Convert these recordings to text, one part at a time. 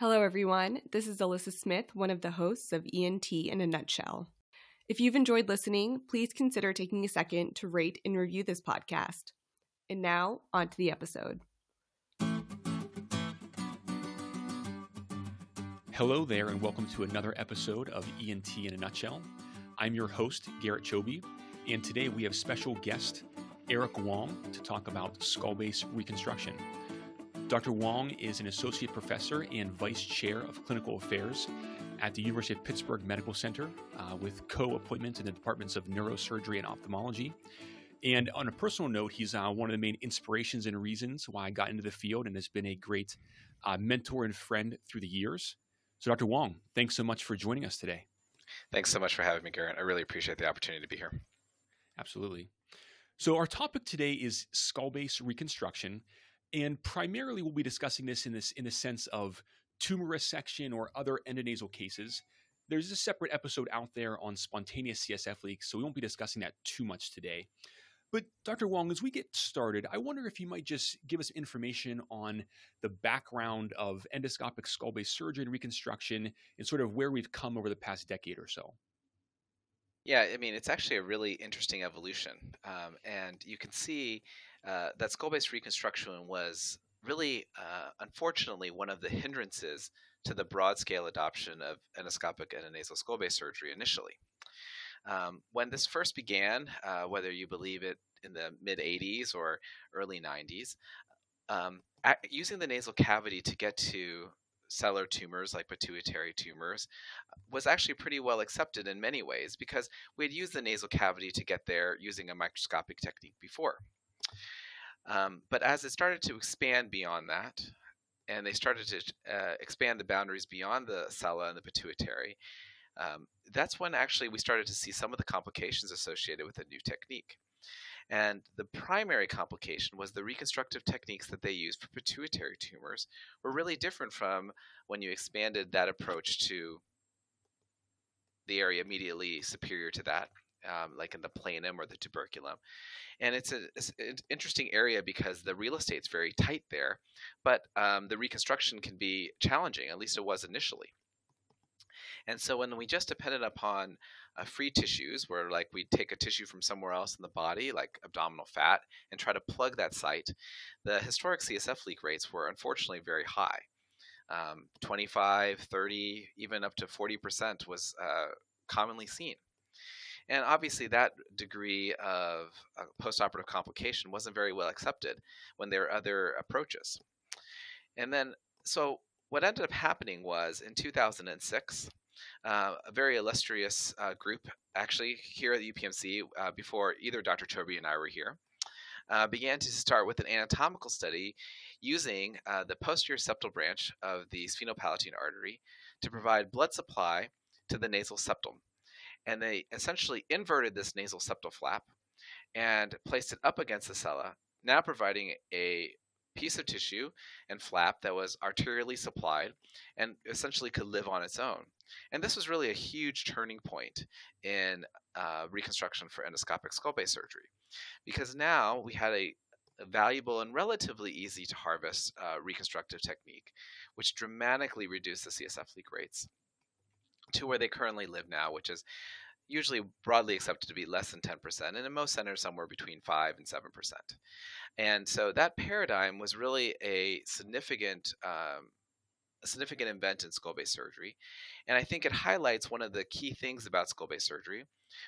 Hello, everyone. This is Alyssa Smith, one of the hosts of ENT in a Nutshell. If you've enjoyed listening, please consider taking a second to rate and review this podcast. And now, on to the episode. Hello there, and welcome to another episode of ENT in a Nutshell. I'm your host, Garrett Choby, and today we have special guest Eric Wang to talk about skull base reconstruction. Dr. Wang is an associate professor and vice chair of clinical affairs at the University of Pittsburgh Medical Center uh, with co appointments in the departments of neurosurgery and ophthalmology. And on a personal note, he's uh, one of the main inspirations and reasons why I got into the field and has been a great uh, mentor and friend through the years. So, Dr. Wang, thanks so much for joining us today. Thanks so much for having me, Garrett. I really appreciate the opportunity to be here. Absolutely. So, our topic today is skull base reconstruction. And primarily, we'll be discussing this in this in the sense of tumor resection or other endonasal cases. There's a separate episode out there on spontaneous CSF leaks, so we won't be discussing that too much today. But Dr. Wang, as we get started, I wonder if you might just give us information on the background of endoscopic skull base surgery and reconstruction and sort of where we've come over the past decade or so. Yeah, I mean, it's actually a really interesting evolution. Um, and you can see uh, that skull base reconstruction was really, uh, unfortunately, one of the hindrances to the broad scale adoption of endoscopic and endonasal skull base surgery initially. Um, when this first began, uh, whether you believe it in the mid 80s or early 90s, um, using the nasal cavity to get to sellar tumors like pituitary tumors was actually pretty well accepted in many ways because we had used the nasal cavity to get there using a microscopic technique before. Um, but as it started to expand beyond that, and they started to uh, expand the boundaries beyond the sella and the pituitary, um, that's when actually we started to see some of the complications associated with the new technique. And the primary complication was the reconstructive techniques that they used for pituitary tumors were really different from when you expanded that approach to the area immediately superior to that, um, like in the planum or the tuberculum. And it's, a, it's, an interesting area because the real estate's very tight there, but um, the reconstruction can be challenging, at least it was initially. And so when we just depended upon uh, free tissues, where like we take a tissue from somewhere else in the body, like abdominal fat, and try to plug that site, the historic CSF leak rates were unfortunately very high. Um, 25, 30, even up to 40% was uh, commonly seen. And obviously, that degree of uh, postoperative complication wasn't very well accepted when there were other approaches. And then, so what ended up happening was in 2006, uh, a very illustrious uh, group, actually, here at the UPMC, uh, before either Dr. Choby and I were here, uh, began to start with an anatomical study using uh, the posterior septal branch of the sphenopalatine artery to provide blood supply to the nasal septum. And they essentially inverted this nasal septal flap and placed it up against the sella, now providing a piece of tissue and flap that was arterially supplied and essentially could live on its own. And this was really a huge turning point in uh, reconstruction for endoscopic skull base surgery because now we had a, a valuable and relatively easy to harvest uh, reconstructive technique, which dramatically reduced the CSF leak rates to where they currently live now, which is usually broadly accepted to be less than 10%, and in most centers, somewhere between 5 and 7%. And so that paradigm was really a significant um, a significant event in skull base surgery. And I think it highlights one of the key things about skull base surgery,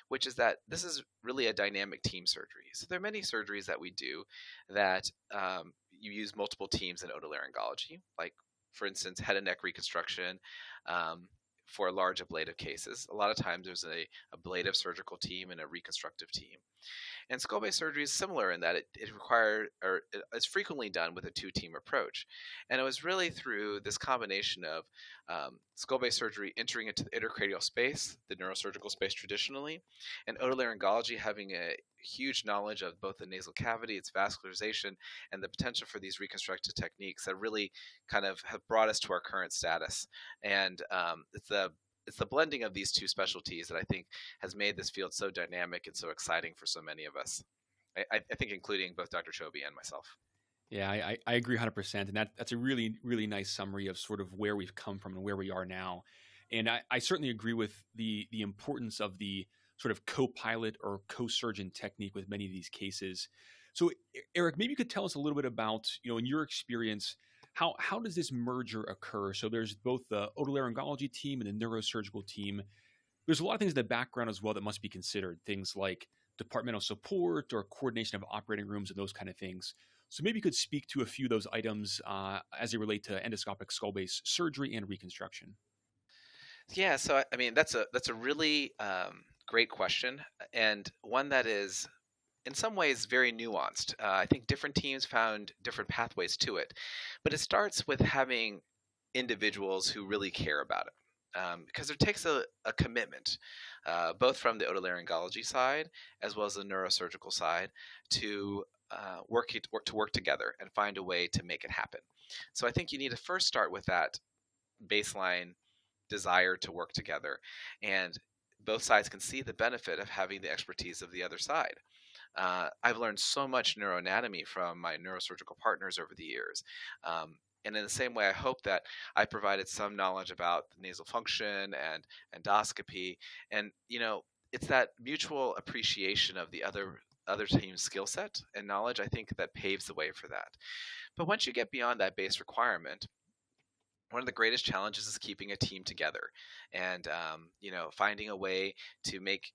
which is that this is really a dynamic team surgery. So there are many surgeries that we do that um, you use multiple teams in otolaryngology, like, for instance, head and neck reconstruction. Um, for large ablative cases. A lot of times there's a ablative surgical team and a reconstructive team. And skull base surgery is similar in that it, it required or it's frequently done with a two team approach. And it was really through this combination of um, skull base surgery entering into the intracranial space, the neurosurgical space traditionally, and otolaryngology having a huge knowledge of both the nasal cavity, its vascularization, and the potential for these reconstructive techniques that really kind of have brought us to our current status. And um, it's the it's the blending of these two specialties that I think has made this field so dynamic and so exciting for so many of us. I, I think including both Dr. Choby and myself. Yeah, I, I agree 100%. And that, that's a really, really nice summary of sort of where we've come from and where we are now. And I, I certainly agree with the, the importance of the sort of co pilot or co surgeon technique with many of these cases. So, Eric, maybe you could tell us a little bit about, you know, in your experience, how, how does this merger occur? So, there's both the otolaryngology team and the neurosurgical team. There's a lot of things in the background as well that must be considered, things like departmental support or coordination of operating rooms and those kind of things. So maybe you could speak to a few of those items uh, as they relate to endoscopic skull base surgery and reconstruction. Yeah, so I mean that's a that's a really um, great question and one that is in some ways very nuanced. Uh, I think different teams found different pathways to it, but it starts with having individuals who really care about it. Um, because it takes a, a commitment, uh, both from the otolaryngology side as well as the neurosurgical side, to uh, work, work to work together and find a way to make it happen. So I think you need to first start with that baseline desire to work together, and both sides can see the benefit of having the expertise of the other side. Uh, I've learned so much neuroanatomy from my neurosurgical partners over the years. Um, and in the same way, I hope that I provided some knowledge about nasal function and endoscopy. And, you know, it's that mutual appreciation of the other other team's skill set and knowledge, I think that paves the way for that. But once you get beyond that base requirement, one of the greatest challenges is keeping a team together and um, you know finding a way to make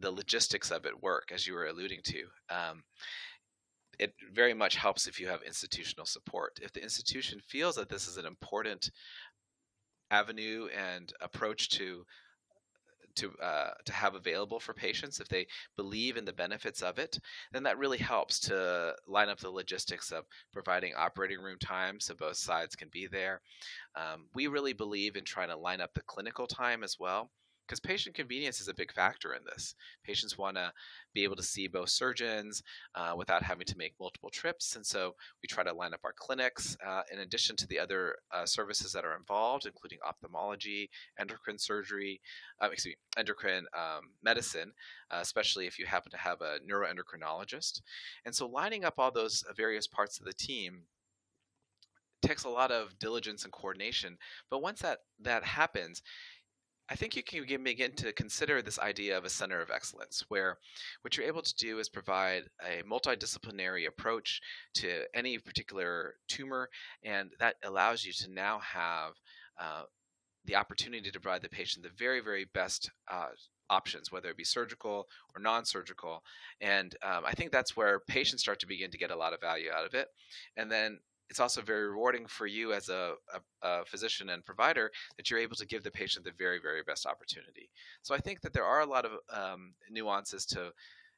the logistics of it work as you were alluding to um, it very much helps if you have institutional support if the institution feels that this is an important avenue and approach to to uh, to have available for patients if they believe in the benefits of it then that really helps to line up the logistics of providing operating room time so both sides can be there. Um, we really believe in trying to line up the clinical time as well because patient convenience is a big factor in this. Patients want to be able to see both surgeons uh, without having to make multiple trips, and so we try to line up our clinics uh, in addition to the other uh, services that are involved, including ophthalmology, endocrine surgery, uh, excuse me, endocrine um, medicine, uh, especially if you happen to have a neuroendocrinologist. And so lining up all those various parts of the team takes a lot of diligence and coordination. But once that that happens, I think you can begin to consider this idea of a center of excellence, where what you're able to do is provide a multidisciplinary approach to any particular tumor, and that allows you to now have uh, the opportunity to provide the patient the very, very best uh, options, whether it be surgical or non surgical. And um, I think that's where patients start to begin to get a lot of value out of it. And then it's also very rewarding for you as a, a, a, physician and provider that you're able to give the patient the very, very best opportunity. So I think that there are a lot of um, nuances to,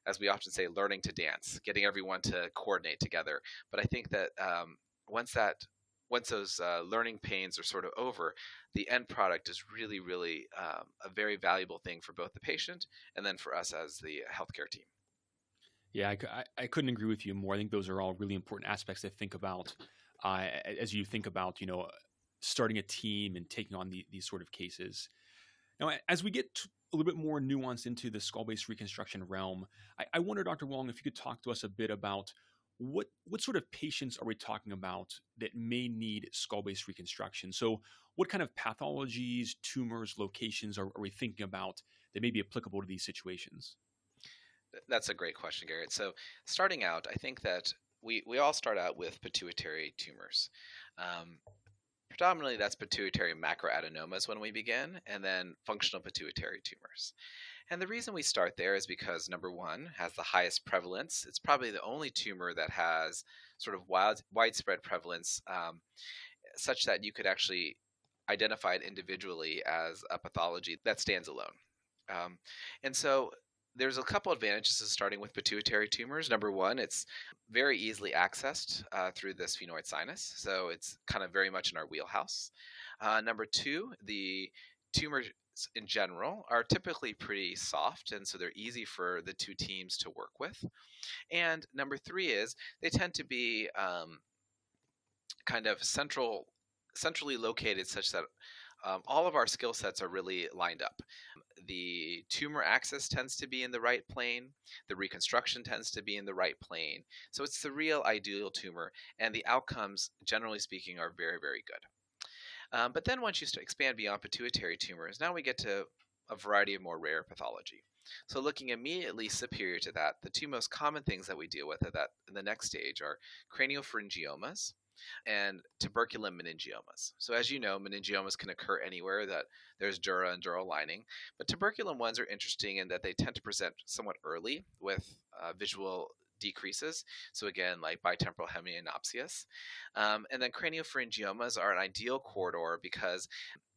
as we often say, learning to dance, getting everyone to coordinate together. But I think that um, once that once those uh, learning pains are sort of over, the end product is really, really um, a very valuable thing for both the patient and then for us as the healthcare team. Yeah, I, I, couldn't agree with you more. I think those are all really important aspects to think about uh, as you think about, you know, starting a team and taking on the, these sort of cases. Now, as we get a little bit more nuance into the skull base reconstruction realm, I, I wonder, Dr. Wang, if you could talk to us a bit about what what sort of patients are we talking about that may need skull base reconstruction? So, what kind of pathologies, tumors, locations are, are we thinking about that may be applicable to these situations? That's a great question, Garrett. So, starting out, I think that we, we all start out with pituitary tumors. Um, predominantly, that's pituitary macroadenomas when we begin, and then functional pituitary tumors. And the reason we start there is because number one has the highest prevalence. It's probably the only tumor that has sort of wild, widespread prevalence, um, such that you could actually identify it individually as a pathology that stands alone. Um, and so there's a couple advantages to starting with pituitary tumors. Number one, it's very easily accessed uh, through the sphenoid sinus, so it's kind of very much in our wheelhouse. Uh, number two, the tumors in general are typically pretty soft, and so they're easy for the two teams to work with. And number three is they tend to be um, kind of central, centrally located, such that um, all of our skill sets are really lined up. The tumor axis tends to be in the right plane, the reconstruction tends to be in the right plane. So it's the real ideal tumor, and the outcomes, generally speaking, are very, very good. Um, but then once you expand beyond pituitary tumors, now we get to a variety of more rare pathology. So looking immediately superior to that, the two most common things that we deal with at that in the next stage are craniopharyngiomas and tuberculum meningiomas. So as you know, meningiomas can occur anywhere that there's dura and dural lining, but tuberculum ones are interesting in that they tend to present somewhat early with uh, visual decreases. So again, like bitemporal hemianopsias. Um, and then craniopharyngiomas are an ideal corridor because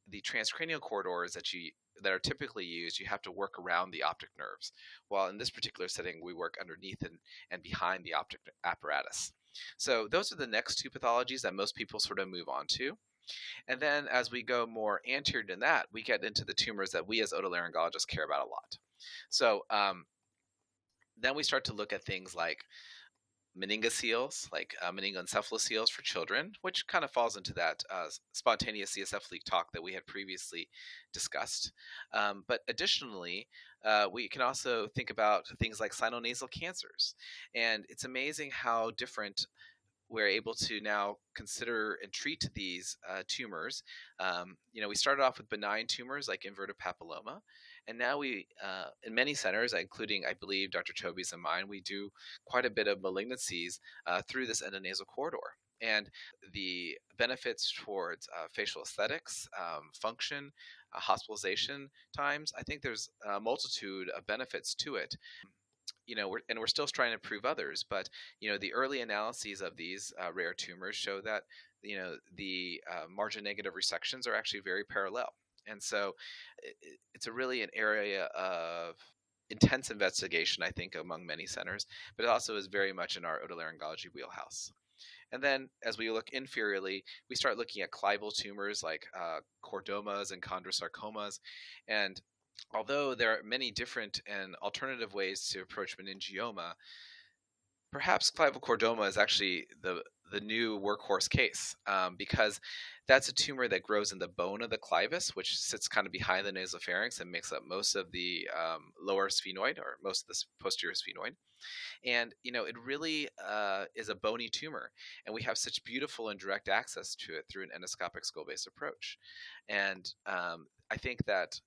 the transcranial corridors that you that are typically used, you have to work around the optic nerves. While in this particular setting, we work underneath and, and behind the optic apparatus. So those are the next two pathologies that most people sort of move on to. And then as we go more anterior than that, we get into the tumors that we as otolaryngologists care about a lot. So um, then we start to look at things like meningoceles, like uh, meningoencephaloceles for children, which kind of falls into that uh, spontaneous CSF leak talk that we had previously discussed. Um, but additionally, uh, we can also think about things like sinonasal cancers. And it's amazing how different we're able to now consider and treat these uh, tumors. Um, you know, we started off with benign tumors like inverted papilloma, and now we, uh, in many centers, including I believe Dr. Choby's and mine, we do quite a bit of malignancies uh, through this endonasal corridor. And the benefits towards uh, facial aesthetics, um, function, uh, hospitalization times, I think there's a multitude of benefits to it you know, we're, and we're still trying to prove others, but you know, the early analyses of these uh, rare tumors show that you know the uh, margin negative resections are actually very parallel. And so it's a really an area of intense investigation, I think, among many centers, but it also is very much in our otolaryngology wheelhouse. And then as we look inferiorly, we start looking at clival tumors like uh, chordomas and chondrosarcomas. And although there are many different and alternative ways to approach meningioma, perhaps clival chordoma is actually the the new workhorse case um, because that's a tumor that grows in the bone of the clivus, which sits kind of behind the nasopharynx and makes up most of the um, lower sphenoid or most of the posterior sphenoid. And you know, it really uh, is a bony tumor, and we have such beautiful and direct access to it through an endoscopic skull base approach. And um, I think that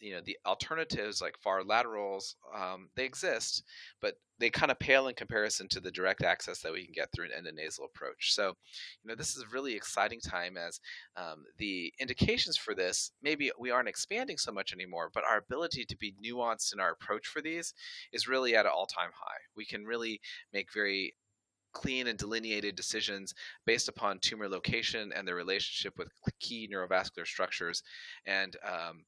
you know the alternatives like far laterals um, they exist but they kind of pale in comparison to the direct access that we can get through an endonasal approach. So you know this is a really exciting time as um, the indications for this maybe we aren't expanding so much anymore but our ability to be nuanced in our approach for these is really at an all-time high. We can really make very clean and delineated decisions based upon tumor location and their relationship with key neurovascular structures and um,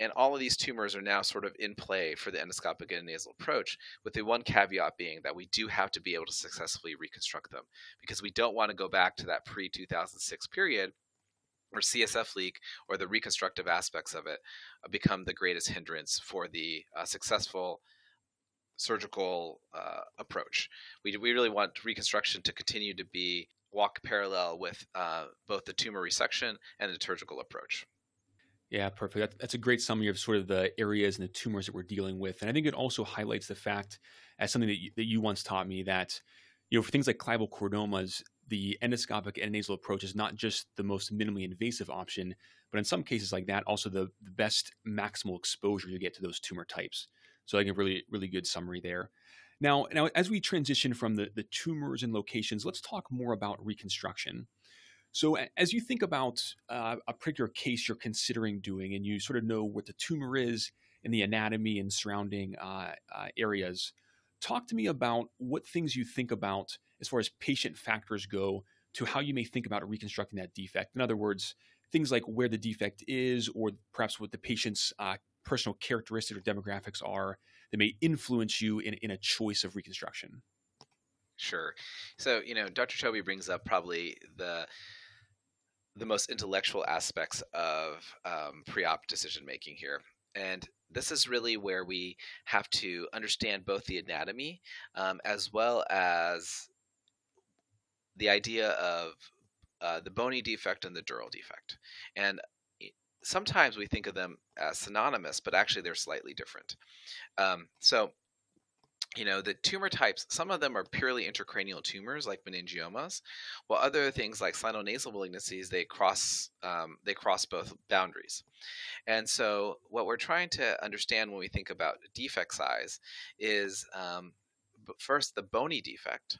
and all of these tumors are now sort of in play for the endoscopic endonasal approach, with the one caveat being that we do have to be able to successfully reconstruct them because we don't want to go back to that pre 2006 period where CSF leak or the reconstructive aspects of it uh, become the greatest hindrance for the uh, successful surgical uh, approach. We, we really want reconstruction to continue to be walk parallel with uh, both the tumor resection and the surgical approach. Yeah, perfect. that's a great summary of sort of the areas and the tumors that we're dealing with. And I think it also highlights the fact, as something that you, that you once taught me, that you know for things like clival chordomas, the endoscopic endonasal approach is not just the most minimally invasive option, but in some cases like that, also the, the best maximal exposure you get to those tumor types. So I think a really, really good summary there. Now, now as we transition from the, the tumors and locations, let's talk more about reconstruction. So, as you think about uh, a particular case you're considering doing, and you sort of know what the tumor is and the anatomy and surrounding uh, uh, areas, talk to me about what things you think about as far as patient factors go to how you may think about reconstructing that defect. In other words, things like where the defect is, or perhaps what the patient's uh, personal characteristics or demographics are that may influence you in, in a choice of reconstruction. Sure. So, you know, Dr. Choby brings up probably the the most intellectual aspects of um, pre-op decision making here and this is really where we have to understand both the anatomy um, as well as the idea of uh, the bony defect and the dural defect and sometimes we think of them as synonymous, but actually they're slightly different. Um, so you know the tumor types some of them are purely intracranial tumors like meningiomas while other things like sinonasal malignancies they cross um, they cross both boundaries. And so what we're trying to understand when we think about defect size is um, first the bony defect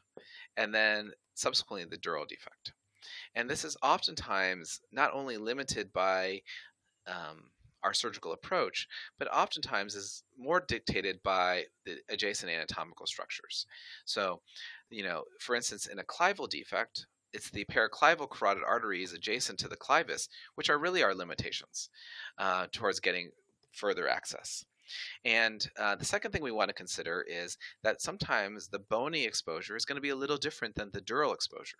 and then subsequently the dural defect. And this is oftentimes not only limited by um, our surgical approach, but oftentimes is more dictated by the adjacent anatomical structures. So, you know, for instance, in a clival defect, it's the paraclival carotid arteries adjacent to the clivus, which are really our limitations uh, towards getting further access. And uh, the second thing we want to consider is that sometimes the bony exposure is going to be a little different than the dural exposure.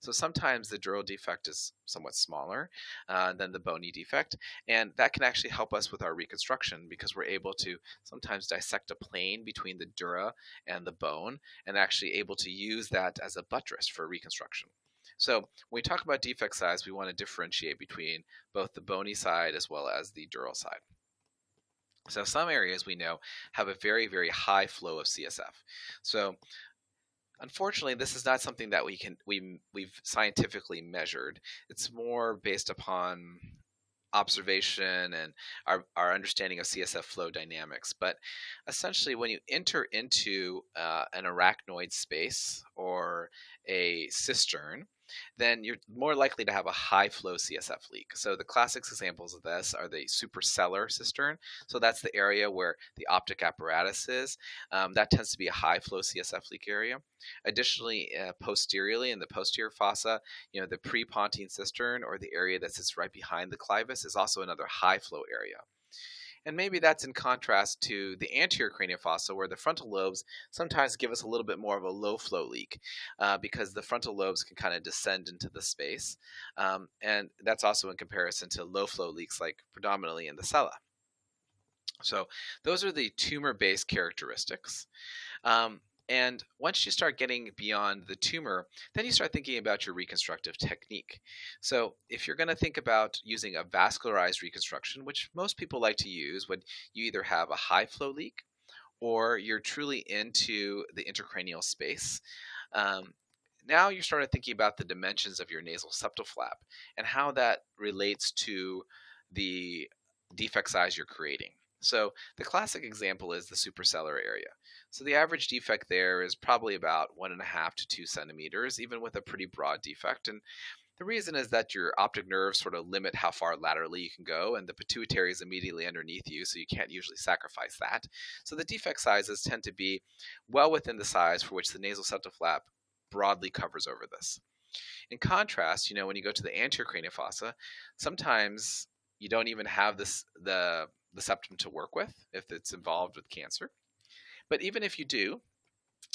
So sometimes the dural defect is somewhat smaller uh, than the bony defect, and that can actually help us with our reconstruction because we're able to sometimes dissect a plane between the dura and the bone and actually able to use that as a buttress for reconstruction. So when we talk about defect size, we want to differentiate between both the bony side as well as the dural side. So some areas we know have a very, very high flow of CSF. So Unfortunately, this is not something that we can we we've scientifically measured. It's more based upon observation and our, our understanding of CSF flow dynamics. But essentially, when you enter into uh, an arachnoid space or a cistern, then you're more likely to have a high flow CSF leak. So the classic examples of this are the suprasellar cistern. So that's the area where the optic apparatus is. Um, that tends to be a high flow CSF leak area. Additionally, uh, posteriorly in the posterior fossa, you know, the prepontine cistern or the area that sits right behind the clivus is also another high flow area. And maybe that's in contrast to the anterior cranial fossa, where the frontal lobes sometimes give us a little bit more of a low flow leak uh, because the frontal lobes can kind of descend into the space. Um, and that's also in comparison to low flow leaks, like predominantly in the sella. So those are the tumor based characteristics. Um, and once you start getting beyond the tumor, then you start thinking about your reconstructive technique. So, if you're going to think about using a vascularized reconstruction, which most people like to use when you either have a high flow leak or you're truly into the intracranial space, um, now you started thinking about the dimensions of your nasal septal flap and how that relates to the defect size you're creating. So the classic example is the suprasellar area. So the average defect there is probably about one and a half to two centimeters, even with a pretty broad defect. And the reason is that your optic nerves sort of limit how far laterally you can go, and the pituitary is immediately underneath you, so you can't usually sacrifice that. So the defect sizes tend to be well within the size for which the nasal septal flap broadly covers over this. In contrast, you know, when you go to the anterior cranial fossa, sometimes you don't even have this the the septum to work with if it's involved with cancer. But even if you do,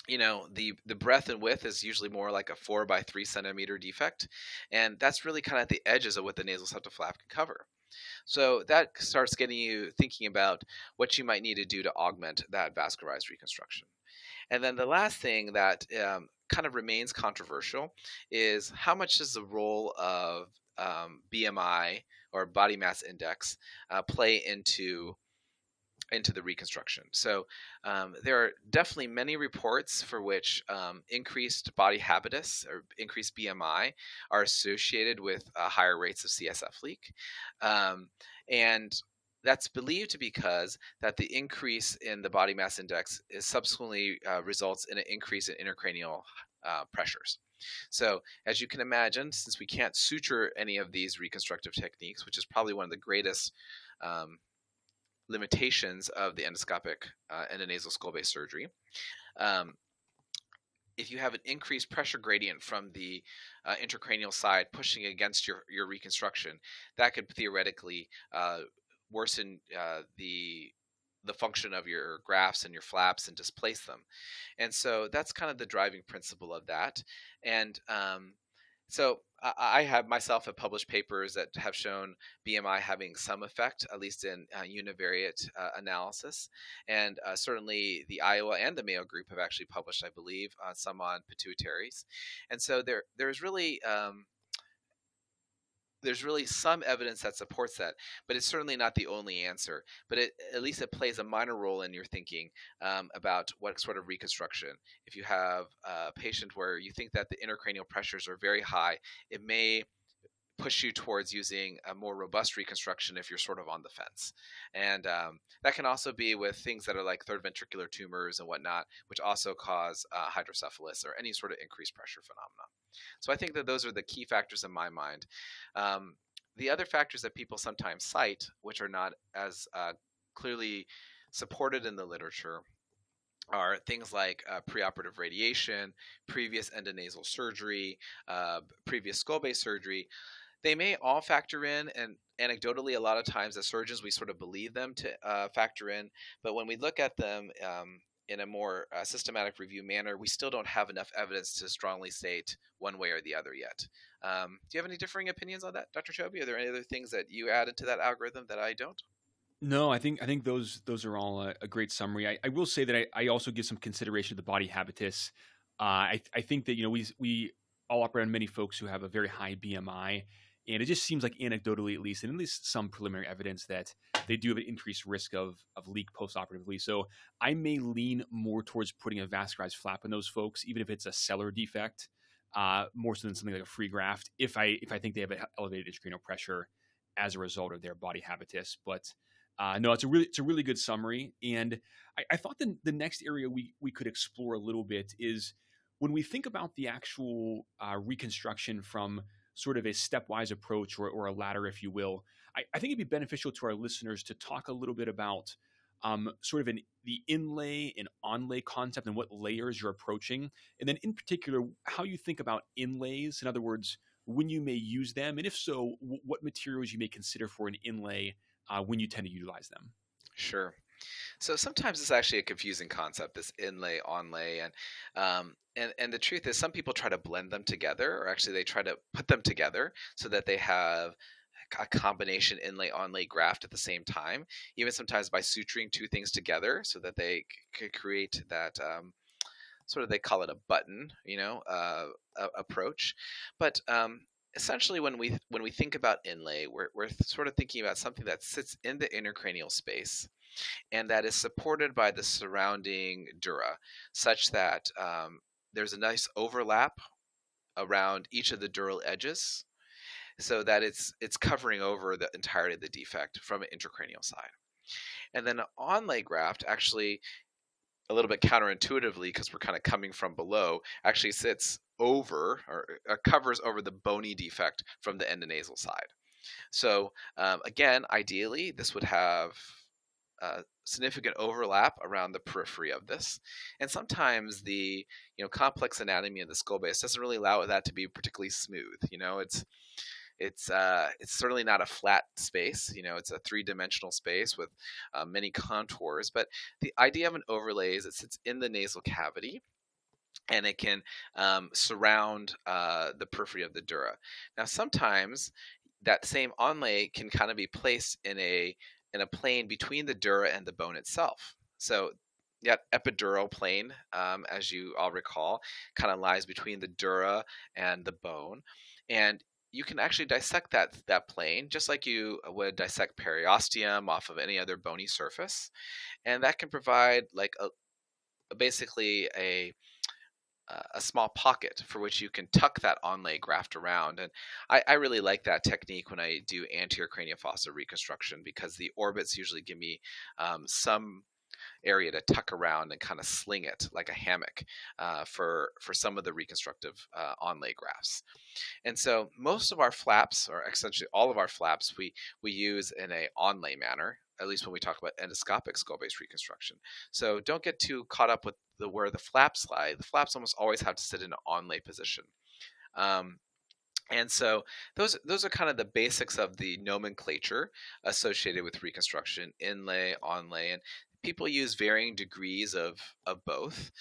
you know the the breadth and width is usually more like a four by three centimeter defect, and that's really kind of at the edges of what the nasal septal flap can cover. So that starts getting you thinking about what you might need to do to augment that vascularized reconstruction. And then the last thing that um, kind of remains controversial is how much does the role of um, BMI or body mass index uh, play into into the reconstruction. So um, there are definitely many reports for which um, increased body habitus or increased BMI are associated with uh, higher rates of CSF leak, um, and that's believed to be because that the increase in the body mass index is subsequently uh, results in an increase in intracranial uh, pressures. So, as you can imagine, since we can't suture any of these reconstructive techniques, which is probably one of the greatest um, limitations of the endoscopic uh, endonasal skull base surgery, um, if you have an increased pressure gradient from the uh, intracranial side pushing against your, your reconstruction, that could theoretically uh, worsen uh, the the function of your grafts and your flaps and displace them. And so that's kind of the driving principle of that. And um, so I have myself have published papers that have shown BMI having some effect, at least in uh, univariate uh, analysis, and uh, certainly the Iowa and the Mayo group have actually published, I believe, uh, some on pituitaries, and so there there's really um, there's really some evidence that supports that, but it's certainly not the only answer. But it, at least it plays a minor role in your thinking um, about what sort of reconstruction. If you have a patient where you think that the intracranial pressures are very high, it may push you towards using a more robust reconstruction if you're sort of on the fence. And um, that can also be with things that are like third ventricular tumors and whatnot, which also cause uh, hydrocephalus or any sort of increased pressure phenomena. So I think that those are the key factors in my mind. Um, the other factors that people sometimes cite, which are not as uh, clearly supported in the literature, are things like uh, preoperative radiation, previous endonasal surgery, uh, previous skull base surgery they may all factor in and anecdotally a lot of times as surgeons we sort of believe them to uh, factor in but when we look at them um, in a more uh, systematic review manner we still don't have enough evidence to strongly state one way or the other yet um, do you have any differing opinions on that dr choby are there any other things that you added to that algorithm that i don't no, I think I think those those are all a, a great summary. I, I, will say that I, I, also give some consideration to the body habitus. Uh, I, I think that you know we we all operate on many folks who have a very high BMI, and it just seems like anecdotally, at least, and at least some preliminary evidence that they do have an increased risk of, of leak postoperatively. So I may lean more towards putting a vascularized flap in those folks, even if it's a sellar defect, uh, more so than something like a free graft, if I if I think they have an elevated intracranial pressure as a result of their body habitus. But uh, no, it's a really it's a really good summary, and I, I thought the the next area we we could explore a little bit is when we think about the actual uh, reconstruction from sort of a stepwise approach or, or a ladder, if you will, I, I, think it'd be beneficial to our listeners to talk a little bit about um, sort of an, the inlay and onlay concept and what layers you're approaching. And then, in particular, how you think about inlays. In other words, when you may use them, and if so, w- what materials you may consider for an inlay uh, when you tend to utilize them. Sure. So sometimes it's actually a confusing concept, this inlay, onlay, and um, and and the truth is, some people try to blend them together, or actually they try to put them together so that they have a combination inlay onlay graft at the same time. Even sometimes by suturing two things together so that they could create that. Um, sort of they call it a button, you know, uh, approach. But um, essentially when we when we think about inlay we're, we're sort of thinking about something that sits in the intracranial space and that is supported by the surrounding dura, such that um, there's a nice overlap around each of the dural edges, so that it's it's covering over the entirety of the defect from an intracranial side. And then an onlay graft actually a little bit counterintuitively because we're kind of coming from below actually sits over or uh, covers over the bony defect from the endonasal side so um, again ideally this would have uh, significant overlap around the periphery of this, and sometimes the you know complex anatomy of the skull base doesn't really allow that to be particularly smooth. You know, it's it's uh, it's certainly not a flat space. You know, it's a three dimensional space with uh, many contours. But the idea of an overlay is it sits in the nasal cavity and it can um, surround uh, the periphery of the dura. Now, sometimes that same onlay can kind of be placed in a in a plane between the dura and the bone itself. So that epidural plane, um, as you all recall, kind of lies between the dura and the bone, and you can actually dissect that that plane just like you would dissect periosteum off of any other bony surface, and that can provide like a basically a a small pocket for which you can tuck that onlay graft around. And I, I, really like that technique when I do anterior craniofossa reconstruction because the orbits usually give me um, some area to tuck around and kind of sling it like a hammock uh, for for some of the reconstructive uh, onlay grafts. And so most of our flaps, or essentially all of our flaps, we we use in a onlay manner at least when we talk about endoscopic skull base reconstruction. So don't get too caught up with the where the flaps lie. The flaps almost always have to sit in an onlay position. Um, and so those those are kind of the basics of the nomenclature associated with reconstruction, inlay, onlay, and people use varying degrees of of both.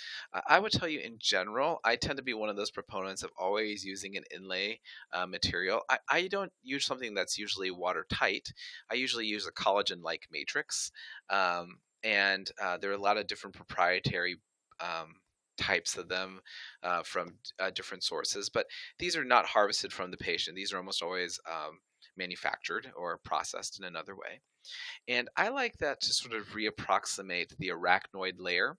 I would tell you in general, I tend to be one of those proponents of always using an inlay uh, material. I, I, don't use something that's usually watertight. I usually use a collagen-like matrix, um, and uh, there are a lot of different proprietary um, types of them uh, from uh, different sources. But these are not harvested from the patient. These are almost always um, manufactured or processed in another way. And I like that to sort of reapproximate the arachnoid layer.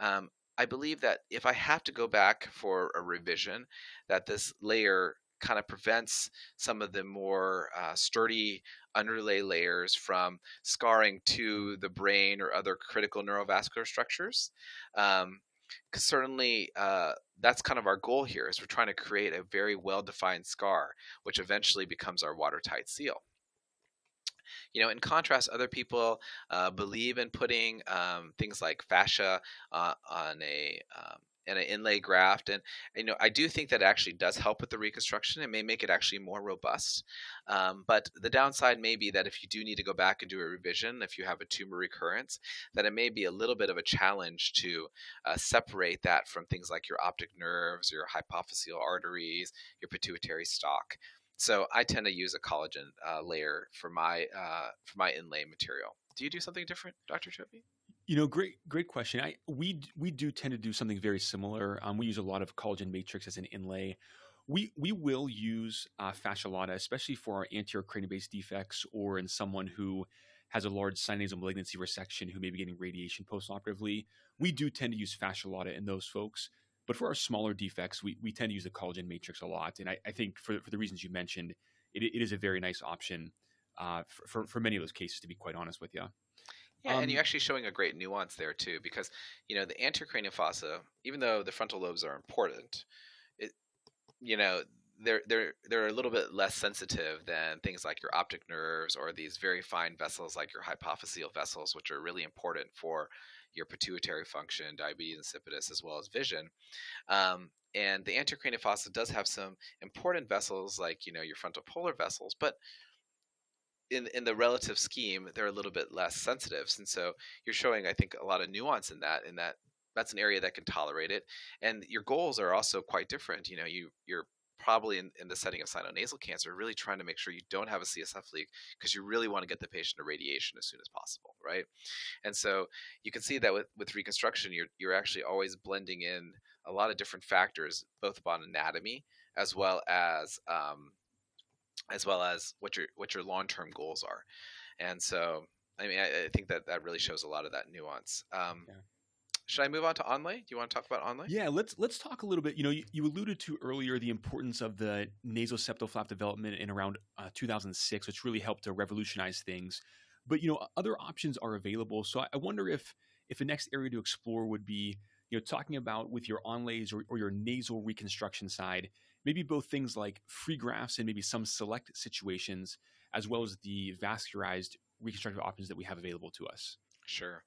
Um, I believe that if I have to go back for a revision, that this layer kind of prevents some of the more uh, sturdy underlay layers from scarring to the brain or other critical neurovascular structures. Um, because certainly uh, that's kind of our goal here is we're trying to create a very well-defined scar which eventually becomes our watertight seal. You know, in contrast, other people uh, believe in putting um, things like fascia uh, on a um, an inlay graft, and you know, I do think that actually does help with the reconstruction. It may make it actually more robust, um, but the downside may be that if you do need to go back and do a revision, if you have a tumor recurrence, that it may be a little bit of a challenge to uh, separate that from things like your optic nerves, your hypophyseal arteries, your pituitary stalk. So I tend to use a collagen uh, layer for my uh, for my inlay material. Do you do something different, Dr. Choby? You know, great great question. I we we do tend to do something very similar. Um, we use a lot of collagen matrix as an inlay. We we will use uh, fascia lata, especially for our anterior cranial base defects, or in someone who has a large sinonasal malignancy resection who may be getting radiation postoperatively. We do tend to use fascia lata in those folks but for our smaller defects, we, we tend to use the collagen matrix a lot. And I, I think for, for the reasons you mentioned, it, it is a very nice option uh, for, for, for, many of those cases, to be quite honest with you. Yeah, um, and you're actually showing a great nuance there too, because you know the anterocranial fossa, even though the frontal lobes are important, it, you know, they're they're they're a little bit less sensitive than things like your optic nerves or these very fine vessels like your hypophyseal vessels, which are really important for your pituitary function, diabetes insipidus, as well as vision. Um, and the anterocranial fossa does have some important vessels like you know your frontal polar vessels, but in in the relative scheme, they're a little bit less sensitive. And so you're showing, I think, a lot of nuance in that. In that that's an area that can tolerate it, and your goals are also quite different. You know, you you're probably in, in the setting of sinonasal cancer, really trying to make sure you don't have a CSF leak because you really want to get the patient to radiation as soon as possible, right? And so you can see that with, with reconstruction, you're, you're actually always blending in a lot of different factors, both upon anatomy as well as um, as well as what your what your long term goals are. And so, I mean, I, I, think that that really shows a lot of that nuance. Um, yeah. Should I move on to onlay? Do you want to talk about onlay? Yeah, let's let's talk a little bit. You know, you, you alluded to earlier the importance of the nasal flap development in around uh, 2006, which really helped to revolutionize things. But you know, other options are available. So I, I wonder if if the next area to explore would be you know talking about with your onlays or, or your nasal reconstruction side, maybe both things like free grafts and maybe some select situations, as well as the vascularized reconstructive options that we have available to us. Sure.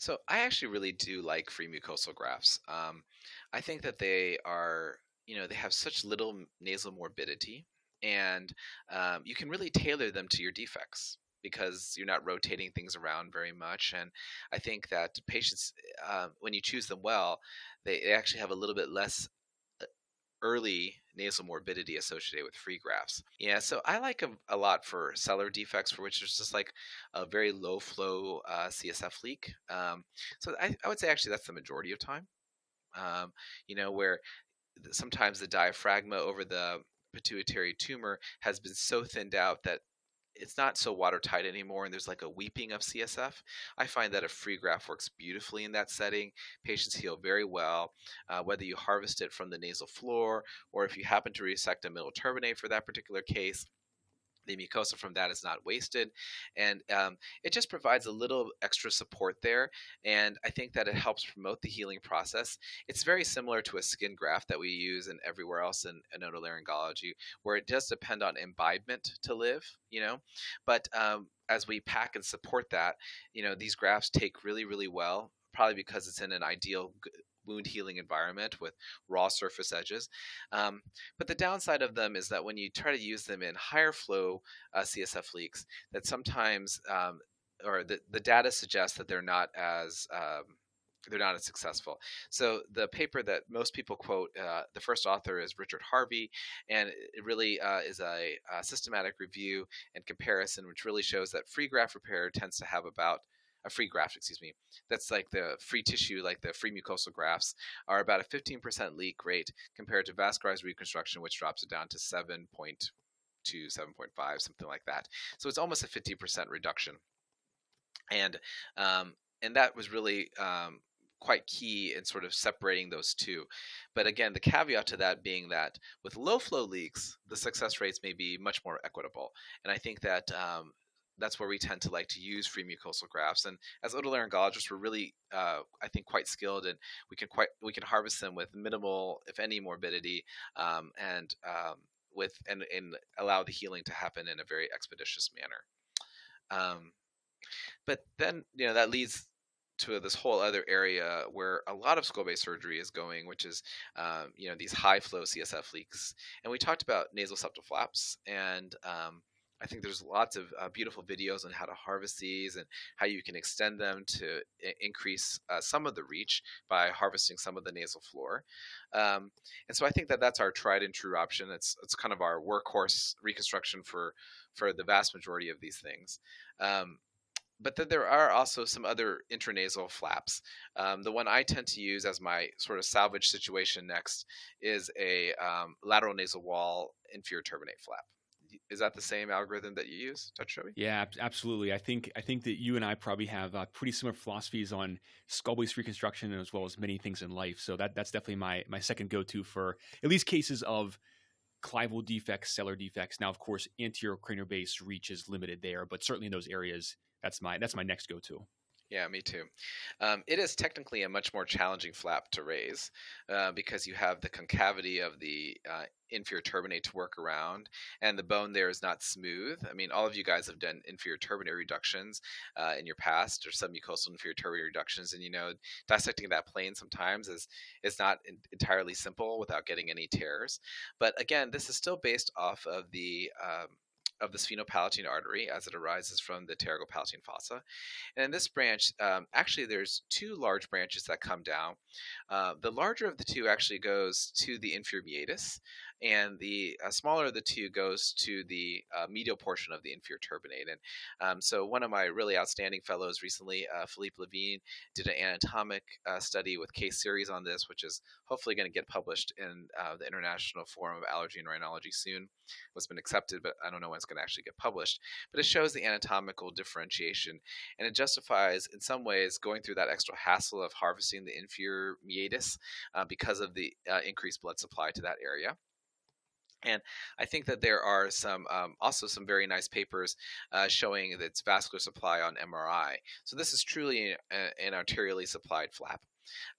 So I actually really do like free mucosal grafts. Um, I think that they are, you know, they have such little nasal morbidity, and um, you can really tailor them to your defects because you're not rotating things around very much. And I think that patients, uh, when you choose them well, they actually have a little bit less early nasal morbidity associated with free grafts. Yeah, so I like them a lot for sellar defects for which there's just like a very low flow uh, CSF leak. Um, so I, I, would say actually that's the majority of time. Um, you know, where sometimes the diaphragma over the pituitary tumor has been so thinned out that it's not so watertight anymore and there's like a weeping of CSF. I find that a free graft works beautifully in that setting. Patients heal very well, uh, whether you harvest it from the nasal floor or if you happen to resect a middle turbinate for that particular case the mucosa from that is not wasted and um, it just provides a little extra support there and i think that it helps promote the healing process. It's very similar to a skin graft that we use and everywhere else in, in otolaryngology where it does depend on imbibement to live you know? But um, as we pack and support that you know these grafts take really really well probably because it's in an ideal wound healing environment with raw surface edges. Um, but the downside of them is that when you try to use them in higher flow uh, CSF leaks, that sometimes um, or the, the data suggests that they're not as um, they're not as successful. So the paper that most people quote, uh, the first author is Richard Harvey, and it really uh, is a, a, systematic review and comparison, which really shows that free graft repair tends to have about a free graft, excuse me. That's like the free tissue, like the free mucosal grafts, are about a 15% leak rate compared to vascularized reconstruction, which drops it down to 7 point 7.5, something like that. So it's almost a 50% reduction. And um, and that was really um, quite key in sort of separating those two. But again, the caveat to that being that with low flow leaks, the success rates may be much more equitable. And I think that um, that's where we tend to like to use free mucosal grafts. And as otolaryngologists, we're really, uh, I think, quite skilled, and we can quite we can harvest them with minimal, if any, morbidity, um, and um, with and, and allow the healing to happen in a very expeditious manner. Um, but then you know that leads to this whole other area where a lot of skull base surgery is going, which is um, you know these high flow CSF leaks. And we talked about nasal septal flaps, and um, I think there's lots of uh, beautiful videos on how to harvest these and how you can extend them to I- increase uh, some of the reach by harvesting some of the nasal floor. Um, and so I think that that's our tried and true option. It's it's kind of our workhorse reconstruction for for the vast majority of these things. Um, but then there are also some other intranasal flaps. Um, the one I tend to use as my sort of salvage situation next is a um, lateral nasal wall inferior turbinate flap. Is that the same algorithm that you use, Dr. Yeah, absolutely. I think I think that you and I probably have uh, pretty similar philosophies on skull base reconstruction as well as many things in life. So that that's definitely my my second go to for at least cases of clival defects, sellar defects. Now, of course, anterior cranial base reach is limited there, but certainly in those areas, that's my that's my next go to. Yeah, me too. Um, it is technically a much more challenging flap to raise uh, because you have the concavity of the uh, inferior turbinate to work around, and the bone there is not smooth. I mean, all of you guys have done inferior turbinate reductions uh, in your past or submucosal inferior turbinate reductions, and you know, dissecting that plane sometimes is is not in- entirely simple without getting any tears. But again, this is still based off of the um, of the sphenopalatine artery as it arises from the pterygopalatine fossa. And in this branch, um, actually, there's two large branches that come down. Uh, the larger of the two actually goes to the inferior meatus, and the uh, smaller of the two goes to the uh, medial portion of the inferior turbinate. And um, so, one of my really outstanding fellows recently, uh, Philippe Levine, did an anatomic uh, study with case series on this, which is hopefully going to get published in uh, the International Forum of Allergy and Rhinology soon. It's been accepted, but I don't know when it's going to actually get published. But it shows the anatomical differentiation, and it justifies, in some ways, going through that extra hassle of harvesting the inferior meatus uh, because of the increased blood supply to that area. And I think that there are some um, also some very nice papers uh, showing its vascular supply on MRI. So this is truly a, an arterially supplied flap.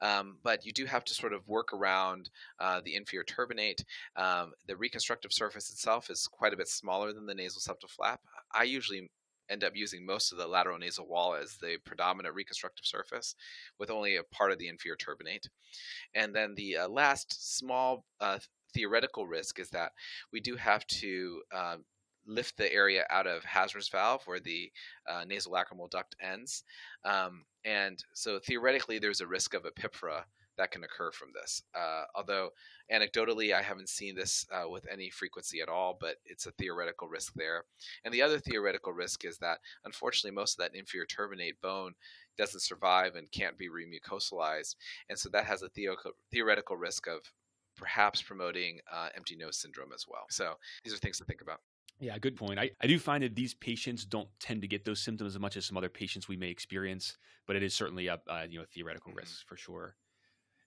Um, but you do have to sort of work around uh, the inferior turbinate. Um, the reconstructive surface itself is quite a bit smaller than the nasal septal flap. I usually end up using most of the lateral nasal wall as the predominant reconstructive surface, with only a part of the inferior turbinate. And then the uh, last small uh, theoretical risk is that we do have to um, lift the area out of Hasner's valve where the uh, nasal lacrimal duct ends. Um, and so theoretically, there's a risk of a epiphora that can occur from this. Uh, although anecdotally, I haven't seen this uh, with any frequency at all, but it's a theoretical risk there. And the other theoretical risk is that unfortunately, most of that inferior turbinate bone doesn't survive and can't be remucosalized. And so that has a theo- theoretical risk of perhaps promoting uh, empty nose syndrome as well. So these are things to think about. Yeah, good point. I, I do find that these patients don't tend to get those symptoms as much as some other patients we may experience, but it is certainly a uh, you know theoretical mm-hmm. risk for sure.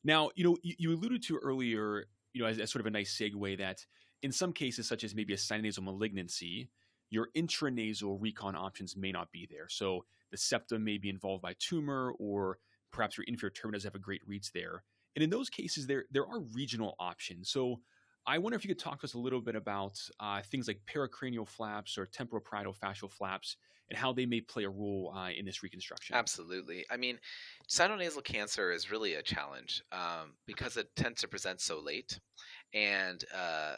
Now, you know, you, you, alluded to earlier, you know, as, as sort of a nice segue that in some cases, such as maybe a sinonasal malignancy, your intranasal recon options may not be there. So the septum may be involved by tumor, or perhaps your inferior turbinate have a great reach there. And in those cases, there there are regional options. So I wonder if you could talk to us a little bit about uh, things like pericranial flaps or temporoparietal fascial flaps and how they may play a role uh, in this reconstruction. Absolutely. I mean, sinonasal cancer is really a challenge um, because it tends to present so late, and uh,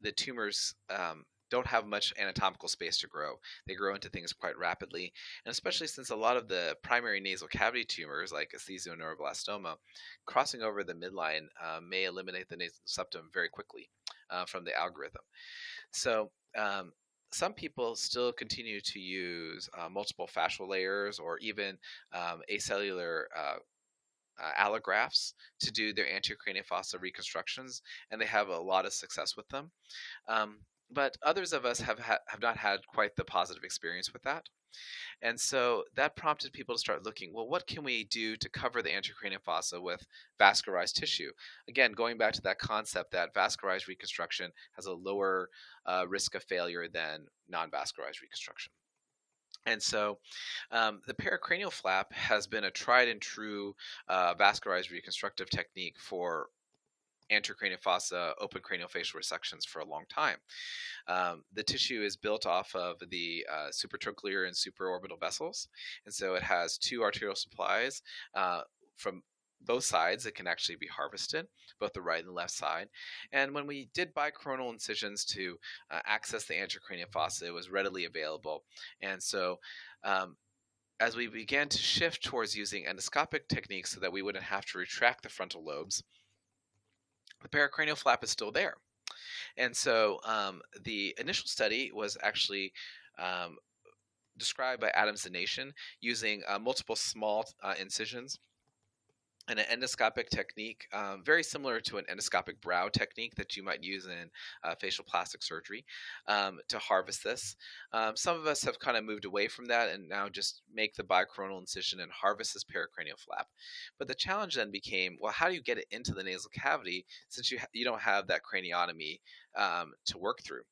the tumors um, don't have much anatomical space to grow. They grow into things quite rapidly, and especially since a lot of the primary nasal cavity tumors, like esthesioneuroblastoma, crossing over the midline uh, may eliminate the nasal septum very quickly uh, from the algorithm. So um, some people still continue to use uh, multiple fascial layers or even um, acellular uh, uh, allografts to do their anterior craniofossa reconstructions, and they have a lot of success with them. Um, but others of us have ha- have not had quite the positive experience with that. And so that prompted people to start looking, well, what can we do to cover the anterocranial fossa with vascularized tissue? Again, going back to that concept that vascularized reconstruction has a lower uh, risk of failure than non-vascularized reconstruction. And so um, the pericranial flap has been a tried and true uh, vascularized reconstructive technique for anterocranial fossa open craniofacial resections for a long time. Um, the tissue is built off of the uh, supratrochlear and supraorbital vessels, and so it has two arterial supplies uh, from both sides it can actually be harvested both the right and left side and when we did bicoronal incisions to uh, access the anterocranial fossa it was readily available and so um, as we began to shift towards using endoscopic techniques so that we wouldn't have to retract the frontal lobes the pericranial flap is still there. And so um, the initial study was actually um, described by Adam Zanation using uh, multiple small uh, incisions an endoscopic technique, um, very similar to an endoscopic brow technique that you might use in uh, facial plastic surgery um, to harvest this. Um, some of us have kind of moved away from that and now just make the bicoronal incision and harvest this pericranial flap. But the challenge then became, well, how do you get it into the nasal cavity since you ha- you don't have that craniotomy um, to work through?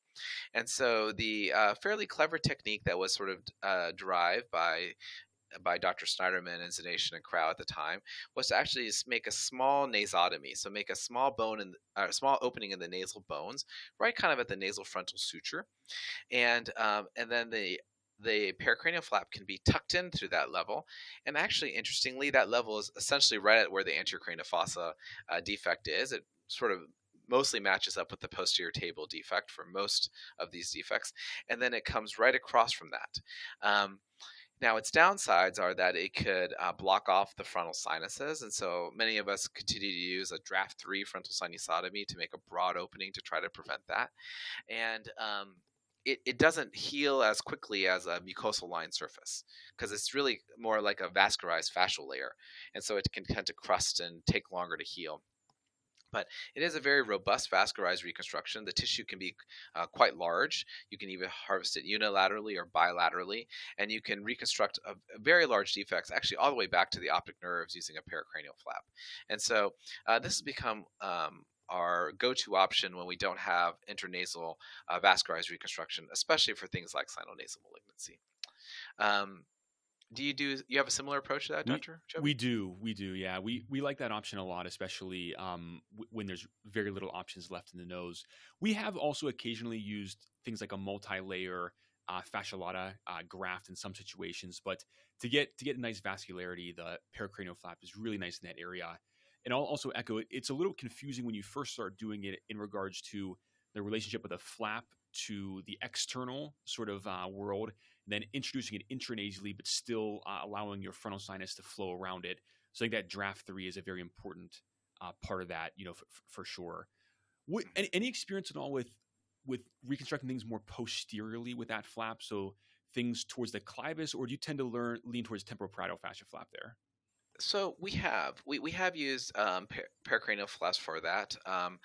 And so the uh, fairly clever technique that was sort of uh, derived by by Dr. Snyderman and Zanation and Carrau at the time was to actually make a small nasotomy. So make a small bone and a uh, small opening in the nasal bones, right kind of at the nasal frontal suture, and um, and then the the pericranial flap can be tucked in through that level. And actually, interestingly, that level is essentially right at where the anterocranial fossa uh, defect is. It sort of mostly matches up with the posterior table defect for most of these defects. And then it comes right across from that. Um, now, its downsides are that it could uh, block off the frontal sinuses, and so many of us continue to use a Draf three frontal sinusotomy to make a broad opening to try to prevent that. And um, it, it doesn't heal as quickly as a mucosal line surface because it's really more like a vascularized fascial layer, and so it can tend to crust and take longer to heal. But it is a very robust vascularized reconstruction. The tissue can be uh, quite large. You can even harvest it unilaterally or bilaterally, and you can reconstruct a, a very large defects, actually all the way back to the optic nerves using a pericranial flap. And so uh, this has become um, our go-to option when we don't have intranasal uh, vascularized reconstruction, especially for things like sinonasal malignancy. Um, do you do you have a similar approach to that, we, Doctor? We do, we do. Yeah, we we like that option a lot, especially um, w- when there's very little options left in the nose. We have also occasionally used things like a multi-layer uh, fascia lata uh, graft in some situations, but to get to get a nice vascularity, the pericranial flap is really nice in that area. And I'll also echo it. It's a little confusing when you first start doing it in regards to the relationship of the flap to the external sort of uh, world then introducing it intranasally, but still uh, allowing your frontal sinus to flow around it. So I think that Draf three is a very important uh, part of that, you know, for, for sure. What, any, any, experience at all with with reconstructing things more posteriorly with that flap? So things towards the clivus, or do you tend to learn lean towards temporoparietal fascia flap there? So we have we, we have used um, per- pericranial flaps for that. Um,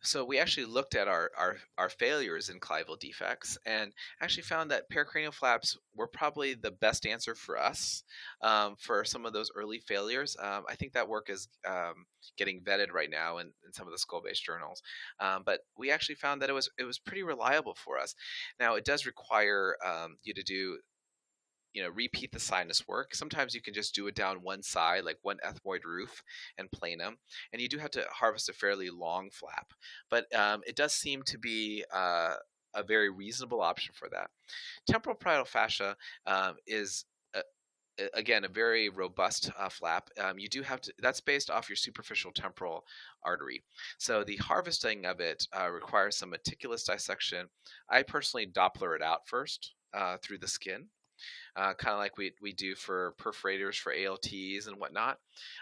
so we actually looked at our, our, our failures in clival defects and actually found that pericranial flaps were probably the best answer for us um, for some of those early failures. Um, I think that work is um, getting vetted right now in, in some of the skull-based journals. Um, but we actually found that it was it was pretty reliable for us. Now it does require um, you to do you know repeat the sinus work. Sometimes you can just do it down one side like one ethmoid roof and planum and you do have to harvest a fairly long flap. But um, it does seem to be uh, a very reasonable option for that. Temporal parietal fascia um, is again a very robust uh, flap. Um, you do have to that's based off your superficial temporal artery. So the harvesting of it uh, requires some meticulous dissection. I personally doppler it out first uh, through the skin uh, kind of like we, we do for perforators for ALTs and whatnot,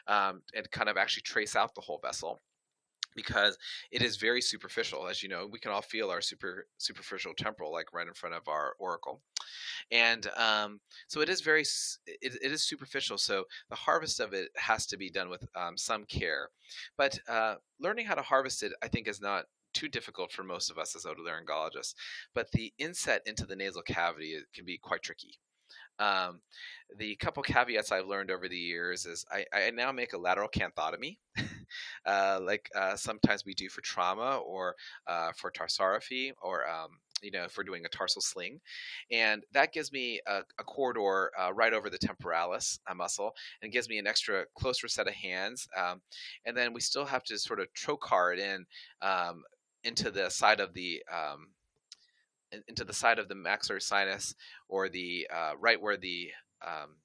um, and kind of actually trace out the whole vessel because it is very superficial. As you know, we can all feel our super superficial temporal, like right in front of our auricle, and um, so it is very it, it is superficial. So the harvest of it has to be done with um, some care, but uh, learning how to harvest it, I think, is not too difficult for most of us as otolaryngologists. But the inset into the nasal cavity can be quite tricky. Um, the couple caveats I've learned over the years is I, I now make a lateral canthotomy, uh, like uh, sometimes we do for trauma or uh, for tarsorrhaphy or um, you know, if we're doing a tarsal sling. And that gives me a, a corridor uh, right over the temporalis muscle and gives me an extra closer set of hands. Um, and then we still have to sort of trocar it in um, into the side of the um, into the side of the maxillary sinus or the uh, right where the um,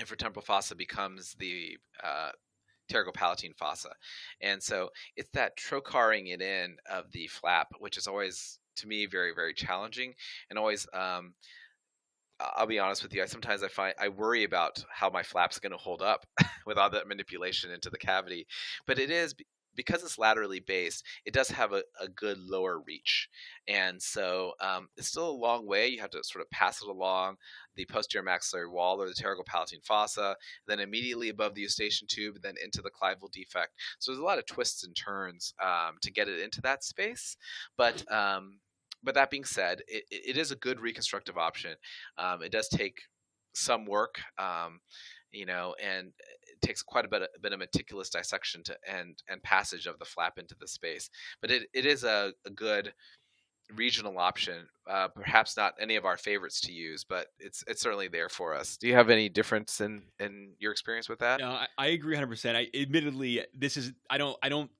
infratemporal fossa becomes the uh, pterygopalatine fossa. And so it's that trocaring it in of the flap, which is always, to me, very, very challenging and always. Um, I'll be honest with you. I sometimes I find I worry about how my flap's going to hold up with all that manipulation into the cavity, but it is because it's laterally based, it does have a, a good lower reach. And so um, it's still a long way. You have to sort of pass it along the posterior maxillary wall or the pterygopalatine fossa, then immediately above the eustachian tube, then into the clival defect. So there's a lot of twists and turns um, to get it into that space. But um, but that being said, it, it is a good reconstructive option. Um, it does take some work. Um, you know, and takes quite a bit, a bit of meticulous dissection to and and passage of the flap into the space. But it, it is a, a good regional option. Uh, perhaps not any of our favorites to use, but it's it's certainly there for us. Do you have any difference in in your experience with that? No, I, I agree 100. percent I admittedly this is I don't I don't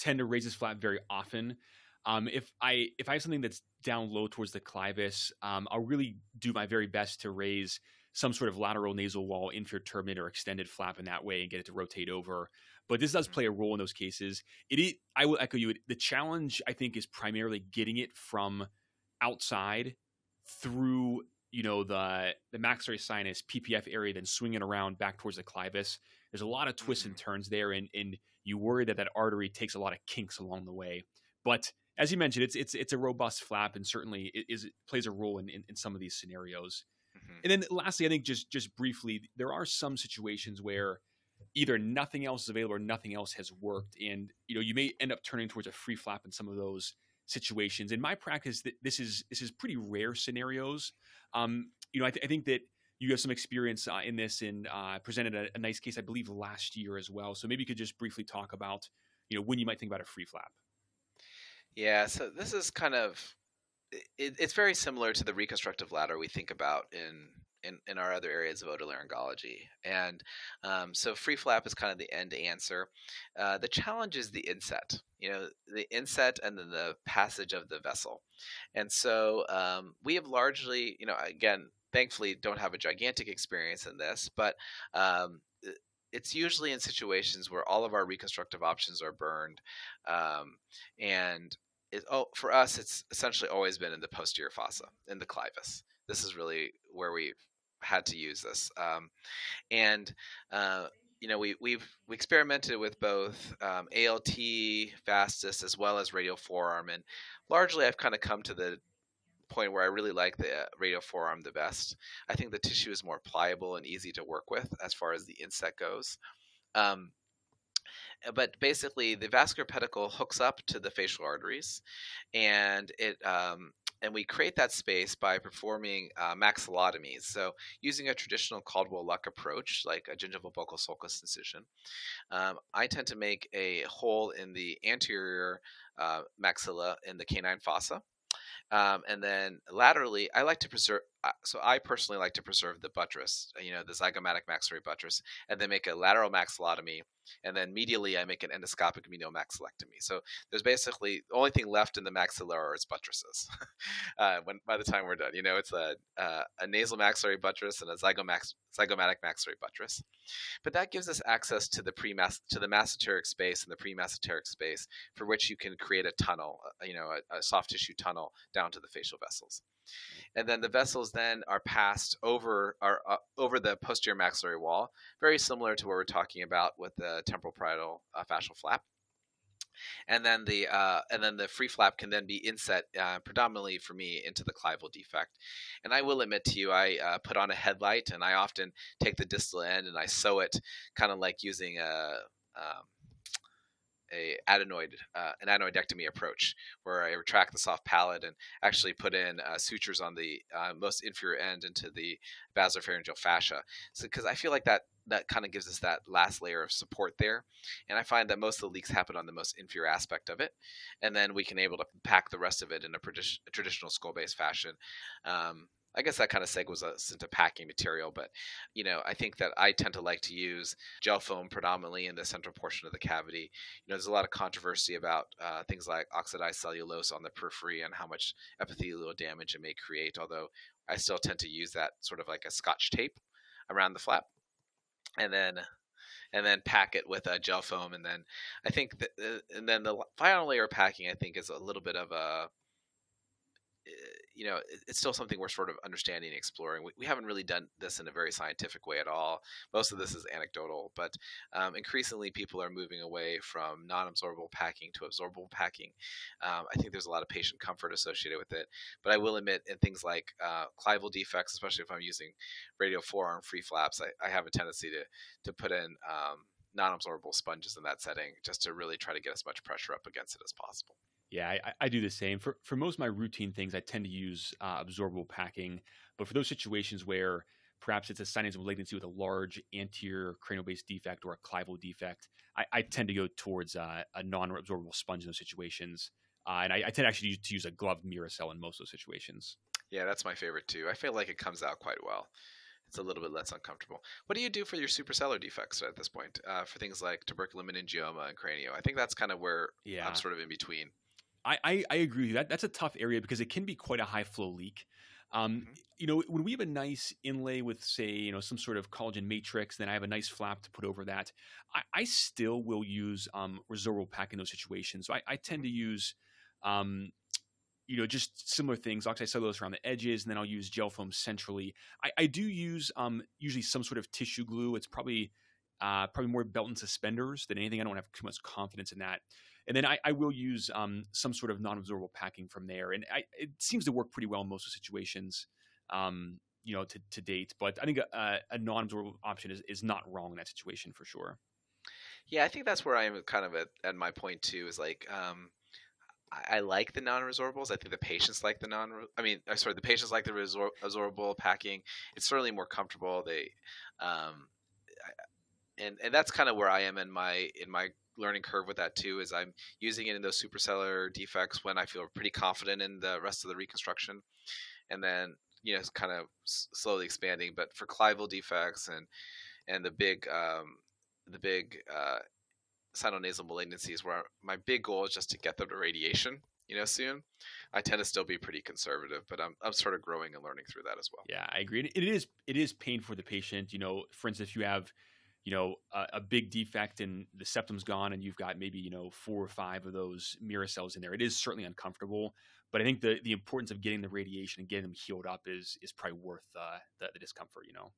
tend to raise this flap very often. Um, if I if I have something that's down low towards the clivus, um, I'll really do my very best to raise some sort of lateral nasal wall, inferior turbinate, or extended flap in that way and get it to rotate over. But this does play a role in those cases. It is, I will echo you. The challenge, I think, is primarily getting it from outside through you know the the maxillary sinus PPF area, then swinging around back towards the clivus. There's a lot of twists and mm-hmm. turns there, and and you worry that that artery takes a lot of kinks along the way. But as you mentioned, it's it's it's a robust flap, and certainly it is it plays a role in, in, in some of these scenarios. Mm-hmm. And then lastly, I think just just briefly, there are some situations where either nothing else is available or nothing else has worked, and you know you may end up turning towards a free flap in some of those situations. In my practice, this is this is pretty rare scenarios. Um, you know, I, th- I, think that you have some experience uh, in this and uh, presented a, a, nice case, I believe, last year as well. So maybe you could just briefly talk about you know when you might think about a free flap. Yeah, so this is kind of it, it's very similar to the reconstructive ladder we think about in in, in our other areas of otolaryngology. And um, so free flap is kind of the end answer. Uh, the challenge is the inset, you know, the inset and then the passage of the vessel. And so um, we have largely, you know, again, thankfully don't have a gigantic experience in this, but um, it's usually in situations where all of our reconstructive options are burned um, and it, oh, for us, it's essentially always been in the posterior fossa, in the clivus. This is really where we've had to use this. Um, and, uh, you know, we, we've we experimented with both um, ALT, vastus, as well as radial forearm. And largely, I've kind of come to the point where I really like the uh, radial forearm the best. I think the tissue is more pliable and easy to work with as far as the inset goes. Um, but basically the vascular pedicle hooks up to the facial arteries and it um, and we create that space by performing uh, maxillotomies. So, using a traditional Caldwell-Luc approach, like a gingival buccal sulcus incision, um, I tend to make a hole in the anterior uh, maxilla in the canine fossa. Um, and then laterally, I like to preserve. So I personally like to preserve the buttress, you know, the zygomatic maxillary buttress, and then make a lateral maxillotomy. And then medially, I make an endoscopic medial maxillectomy. So there's basically the only thing left in the maxilla are its buttresses. uh, when by the time we're done, you know, it's a uh, a nasal maxillary buttress and a zygomax, zygomatic maxillary buttress. But that gives us access to the pre to the masseteric space and the pre-masseteric space for which you can create a tunnel, uh, you know, a, a soft tissue tunnel down to the facial vessels. And then the vessels then are passed over are uh, over the posterior maxillary wall, very similar to what we're talking about with the temporal parietal uh, fascial flap. And then the uh, and then the free flap can then be inset uh, predominantly for me into the clival defect. And I will admit to you, I uh, put on a headlight, and I often take the distal end and I sew it, kind of like using a um, a adenoid uh, an adenoidectomy approach where I retract the soft palate and actually put in uh, sutures on the uh, most inferior end into the basopharyngeal fascia. So because I feel like that that kind of gives us that last layer of support there, and I find that most of the leaks happen on the most inferior aspect of it, and then we can able to pack the rest of it in a, a traditional skull base fashion. Um, I guess that kind of segues us into packing material, but you know, I think that I tend to like to use gel foam predominantly in the central portion of the cavity. You know, there's a lot of controversy about uh, things like oxidized cellulose on the periphery and how much epithelial damage it may create. Although I still tend to use that sort of like a scotch tape around the flap, and then and then pack it with a gel foam, and then I think that, uh, and then the final layer of packing I think is a little bit of a Eh, you know, it's still something we're sort of understanding and exploring. We, we, haven't really done this in a very scientific way at all. Most of this is anecdotal, but um, increasingly people are moving away from non-absorbable packing to absorbable packing. Um, I think there's a lot of patient comfort associated with it, but I will admit in things like uh, clival defects, especially if I'm using radial forearm free flaps, I, I have a tendency to to put in um, non-absorbable sponges in that setting just to really try to get as much pressure up against it as possible. Yeah, I, I, do the same. For for most of my routine things, I tend to use uh, absorbable packing. But for those situations where perhaps it's a sinus of malignancy with a large anterior cranial base defect or a clival defect, I, I tend to go towards uh, a non-absorbable sponge in those situations. Uh, and I, I, tend actually to use a gloved Merocel in most of those situations. Yeah, that's my favorite too. I feel like it comes out quite well. It's a little bit less uncomfortable. What do you do for your suprasellar defects at this point? Uh, for things like tuberculum meningioma and cranio, I think that's kind of where yeah. I'm sort of in between. I, I, I agree with you. That, that's a tough area because it can be quite a high flow leak. Um, mm-hmm. You know, when we have a nice inlay with, say, you know, some sort of collagen matrix, then I have a nice flap to put over that. I, I still will use um, resorbable pack in those situations. So I, I tend to use, um, you know, just similar things, oxide cellulose around the edges, and then I'll use gel foam centrally. I, I do use um, usually some sort of tissue glue. It's probably uh, probably more belt and suspenders than anything. I don't have too much confidence in that and then I, I will use um, some sort of non-absorbable packing from there, and I, it seems to work pretty well in most situations, um, you know, to, to date. But I think a, a non-absorbable option is, is not wrong in that situation for sure. Yeah, I think that's where I am kind of at, at my point too. Is like um, I, I, like the non-resorbables. I think the patients like the non. I mean, uh, sorry, the patients like the resor- absorbable packing. It's certainly more comfortable. They, um, and and that's kind of where I am in my in my learning curve with that too is I'm using it in those suprasellar defects when I feel pretty confident in the rest of the reconstruction, and then you know it's kind of slowly expanding. But for clival defects and and the big um, the big uh, sinonasal malignancies, where my big goal is just to get them to radiation, you know, soon. I tend to still be pretty conservative, but I'm I'm sort of growing and learning through that as well. Yeah, I agree. It is it is pain for the patient. You know, for instance, you have you know, a, a, big defect and the septum's gone and you've got maybe, you know, four or five of those Merocels in there. It is certainly uncomfortable, but I think the, the importance of getting the radiation and getting them healed up is, is probably worth uh, the, the, discomfort, you know.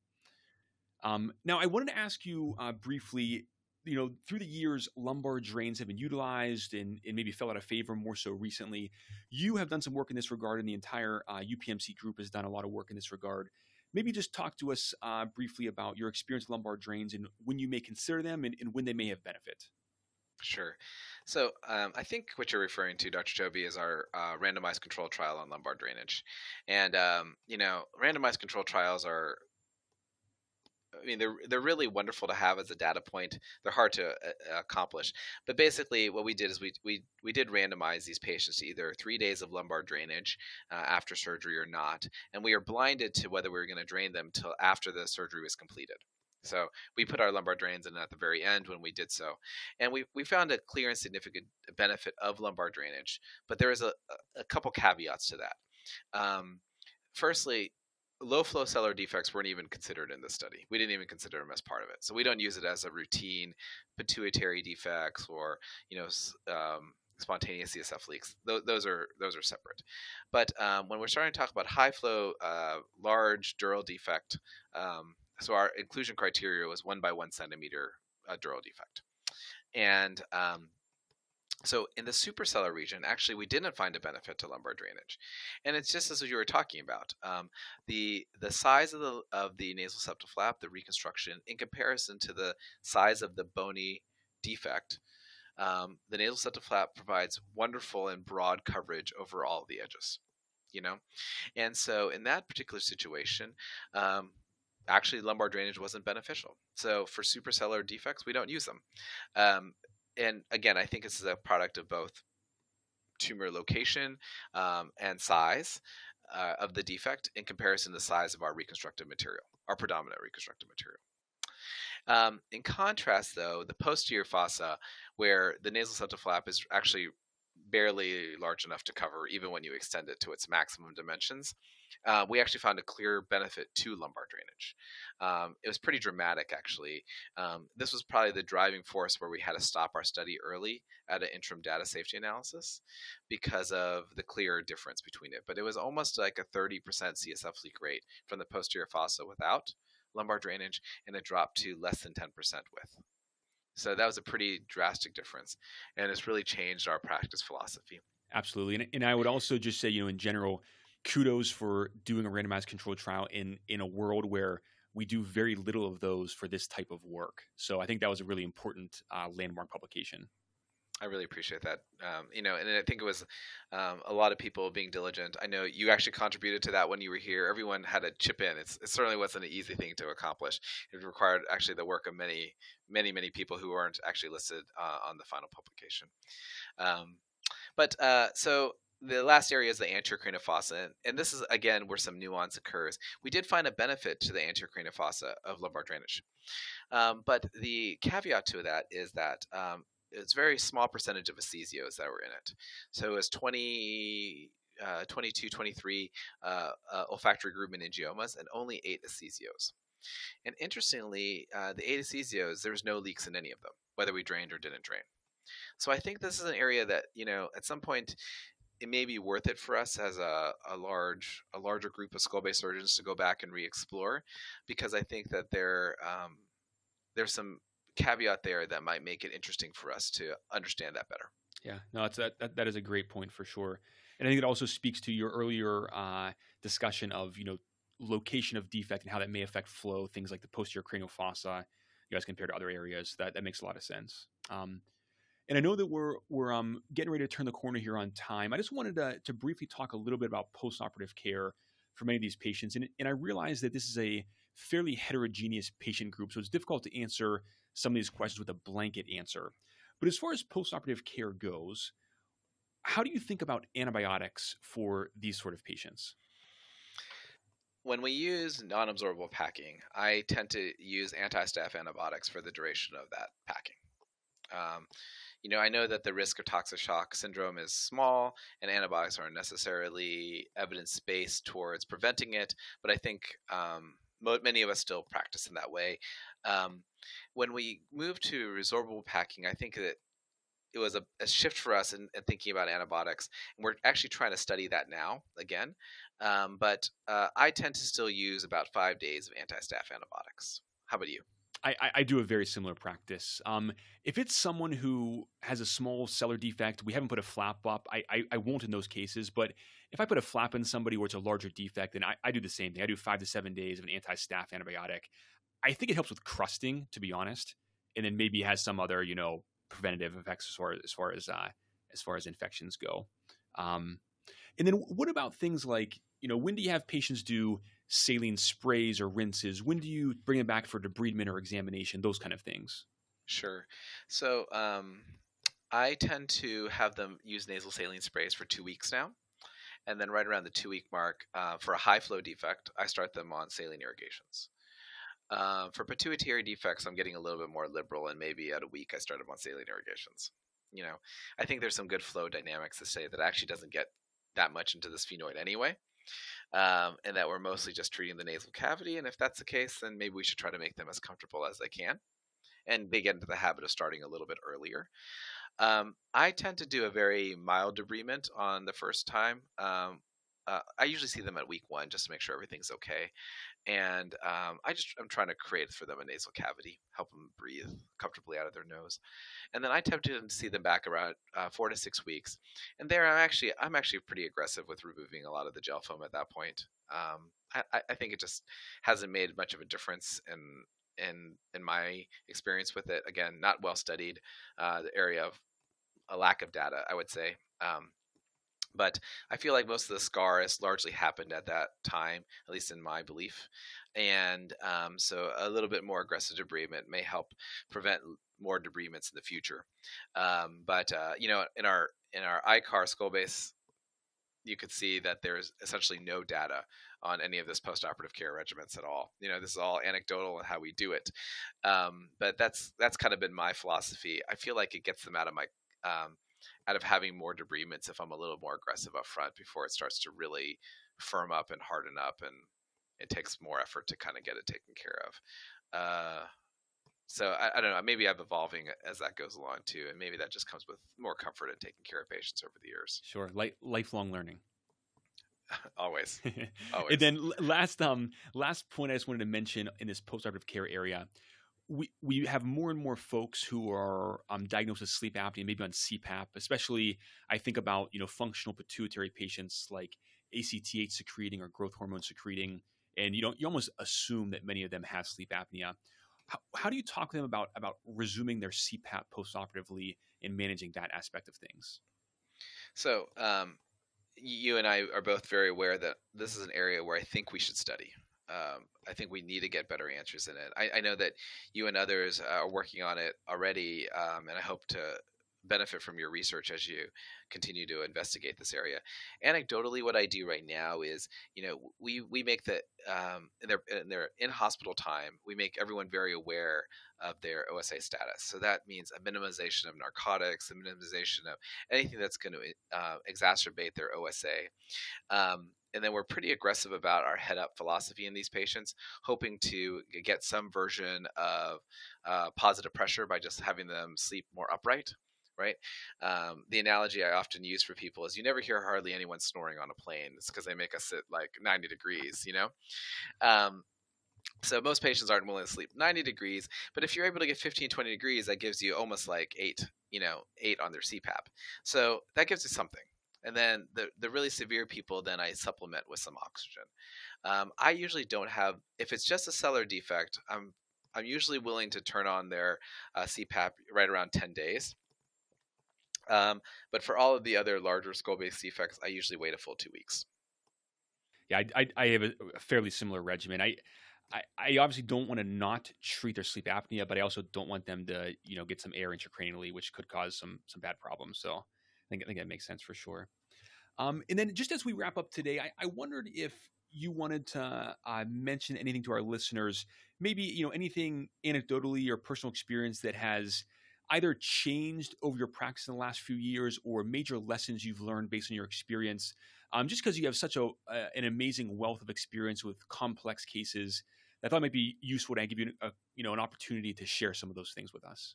Um, now, I wanted to ask you uh, briefly, you know, through the years, lumbar drains have been utilized and, and maybe fell out of favor more so recently. You have done some work in this regard, and the entire uh, UPMC group has done a lot of work in this regard maybe just talk to us uh, briefly about your experience with lumbar drains and when you may consider them and, and when they may have benefit. Sure. So um, I think what you're referring to, Dr. Choby, is our uh, randomized control trial on lumbar drainage. And, um, you know, randomized control trials are I mean, they're they're really wonderful to have as a data point. They're hard to uh, accomplish, but basically, what we did is we we we did randomize these patients to either three days of lumbar drainage uh, after surgery or not, and we are blinded to whether we were going to drain them till after the surgery was completed. So we put our lumbar drains in at the very end when we did so, and we we found a clear and significant benefit of lumbar drainage. But there is a a couple caveats to that. Um, firstly, low flow sellar defects weren't even considered in this study. We didn't even consider them as part of it. So we don't use it as a routine pituitary defects or you know um, spontaneous CSF leaks. Those, those, are those are separate. But um, when we're starting to talk about high flow, uh, large dural defect, um, so our inclusion criteria was one by one centimeter uh, dural defect, and um, so in the suprasellar region, actually, we didn't find a benefit to lumbar drainage, and it's just as you were talking about. Um, the the size of the of the nasal septal flap, the reconstruction, in comparison to the size of the bony defect, um, the nasal septal flap provides wonderful and broad coverage over all the edges. You know, and so in that particular situation, um, actually lumbar drainage wasn't beneficial. So for suprasellar defects, we don't use them. Um, and again, I think this is a product of both tumor location um, and size uh, of the defect in comparison to the size of our reconstructive material, our predominant reconstructive material. Um, in contrast, though, the posterior fossa, where the nasal septal flap is actually barely large enough to cover, even when you extend it to its maximum dimensions, uh, we actually found a clear benefit to lumbar drainage. Um, it was pretty dramatic, actually. Um, this was probably the driving force where we had to stop our study early at an interim data safety analysis because of the clear difference between it. But it was almost like a 30% CSF leak rate from the posterior fossa without lumbar drainage, and it dropped to less than 10% with. So that was a pretty drastic difference, and it's really changed our practice philosophy. Absolutely, and, and I would also just say, you know, in general, kudos for doing a randomized controlled trial in in a world where we do very little of those for this type of work. So I think that was a really important uh, landmark publication. I really appreciate that. Um, you know, and I think it was um, a lot of people being diligent. I know you actually contributed to that when you were here. Everyone had to chip in. It's, it certainly wasn't an easy thing to accomplish. It required actually the work of many, many, many people who weren't actually listed uh, on the final publication. Um, but uh, so the last area is the anterior cranial fossa, and this is again where some nuance occurs. We did find a benefit to the anterior cranial fossa of lumbar drainage, um, but the caveat to that is that um, it's very small percentage of esthesios that were in it. So it was 20, uh, 22, 23 uh, uh, olfactory groove meningiomas and only eight esthesios. And interestingly, uh, the eight esthesios, there was no leaks in any of them, whether we drained or didn't drain. So I think this is an area that, you know, at some point it may be worth it for us as a, a large a larger group of skull base surgeons to go back and re-explore because I think that there um, there's some caveat there that might make it interesting for us to understand that better. Yeah, no, that, that, that is a great point for sure, and I think it also speaks to your earlier uh, discussion of you know location of defect and how that may affect flow, things like the posterior cranial fossa, you guys compared to other areas. That that makes a lot of sense. Um, and I know that we're we're um, getting ready to turn the corner here on time. I just wanted to to briefly talk a little bit about postoperative care for many of these patients, and and I realize that this is a fairly heterogeneous patient group, so it's difficult to answer some of these questions with a blanket answer. But as far as postoperative care goes, how do you think about antibiotics for these sort of patients? When we use non absorbable packing, I tend to use anti staph antibiotics for the duration of that packing. Um, you know, I know that the risk of toxic shock syndrome is small, and antibiotics aren't necessarily evidence based towards preventing it, but I think um, many of us still practice in that way. Um, when we moved to resorbable packing, I think that it was a, a shift for us in, in, thinking about antibiotics, and we're actually trying to study that now again. Um, but uh, I tend to still use about five days of anti-staph antibiotics. How about you? I, I, do a very similar practice. Um, if it's someone who has a small sellar defect, we haven't put a flap up. I, I, I, won't in those cases. But if I put a flap in somebody where it's a larger defect, then I, I do the same thing. I do five to seven days of an anti-staph antibiotic. I think it helps with crusting, to be honest, and then maybe has some other you know preventative effects as far as, as far as uh, as far as infections go. Um, and then what about things like you know when do you have patients do saline sprays or rinses? When do you bring them back for debridement or examination? Those kind of things. Sure. So um, I tend to have them use nasal saline sprays for two weeks now. And then right around the two week mark, uh, for a high flow defect, I start them on saline irrigations. Uh, for pituitary defects, I'm getting a little bit more liberal, and maybe at a week I start them on saline irrigations. You know, I think there's some good flow dynamics to say that actually doesn't get that much into the sphenoid anyway um, and that we're mostly just treating the nasal cavity. And if that's the case, then maybe we should try to make them as comfortable as they can, and they get into the habit of starting a little bit earlier. Um, I tend to do a very mild debridement on the first time. Um, uh, I usually see them at week one just to make sure everything's okay, and um, I just I'm trying to create for them a nasal cavity, help them breathe comfortably out of their nose, and then I tend to see them back around uh, four to six weeks, and there I'm actually I'm actually pretty aggressive with removing a lot of the gel foam at that point. Um, I, I think it just hasn't made much of a difference in in in my experience with it. Again, not well studied. Uh, the area of a lack of data, I would say. Um, but I feel like most of the scar has largely happened at that time, at least in my belief. And um, so a little bit more aggressive debridement may help prevent more debridements in the future. Um, but uh, you know, in our in our ICAR skull base, you could see that there's essentially no data on any of this postoperative care regimens at all. You know, this is all anecdotal and how we do it. Um, but that's that's kind of been my philosophy. I feel like it gets them out of my um, out of having more debridements if I'm a little more aggressive up front before it starts to really firm up and harden up, and it takes more effort to kind of get it taken care of. Uh, so I, I, don't know. Maybe I'm evolving as that goes along too, and maybe that just comes with more comfort in taking care of patients over the years. Sure, Life, lifelong learning. always, always. and then last, um, last point I just wanted to mention in this postoperative care area, we we have more and more folks who are um, diagnosed with sleep apnea, maybe on CPAP. Especially, I think about you know functional pituitary patients like ACTH secreting or growth hormone secreting, and you don't you almost assume that many of them have sleep apnea. How, how do you talk to them about about resuming their CPAP postoperatively and managing that aspect of things? So, um, you and I are both very aware that this is an area where I think we should study. Um, I think we need to get better answers in it. I, I, know that you and others are working on it already, um, and I hope to benefit from your research as you continue to investigate this area. Anecdotally, what I do right now is, you know, we we make the um, in their in their in hospital time, we make everyone very aware of their OSA status. So that means a minimization of narcotics, a minimization of anything that's going to uh, exacerbate their OSA. Um, and then we're pretty aggressive about our head up philosophy in these patients, hoping to get some version of uh, positive pressure by just having them sleep more upright right? Um, the analogy I often use for people is you never hear hardly anyone snoring on a plane. It's because they make us sit like 90 degrees, you know? Um, so most patients aren't willing to sleep 90 degrees, but if you're able to get 15, 20 degrees, that gives you almost like eight, you know, eight on their CPAP. So that gives you something. And then the, the really severe people, then I supplement with some oxygen. Um, I usually don't have, if it's just a sellar defect, I'm I'm usually willing to turn on their uh, CPAP right around 10 days. Um, but for all of the other larger skull-based defects, I usually wait a full two weeks. Yeah, I, I, I have a, fairly similar regimen. I, I, I obviously don't want to not treat their sleep apnea, but I also don't want them to, you know, get some air intracranially, which could cause some some bad problems. So I think I think that makes sense for sure. Um, and then just as we wrap up today, I, I wondered if you wanted to uh, mention anything to our listeners, maybe you know anything anecdotally or personal experience that has either changed over your practice in the last few years or major lessons you've learned based on your experience um, just because you have such a, uh, an amazing wealth of experience with complex cases i thought might be useful to give you a, you know an opportunity to share some of those things with us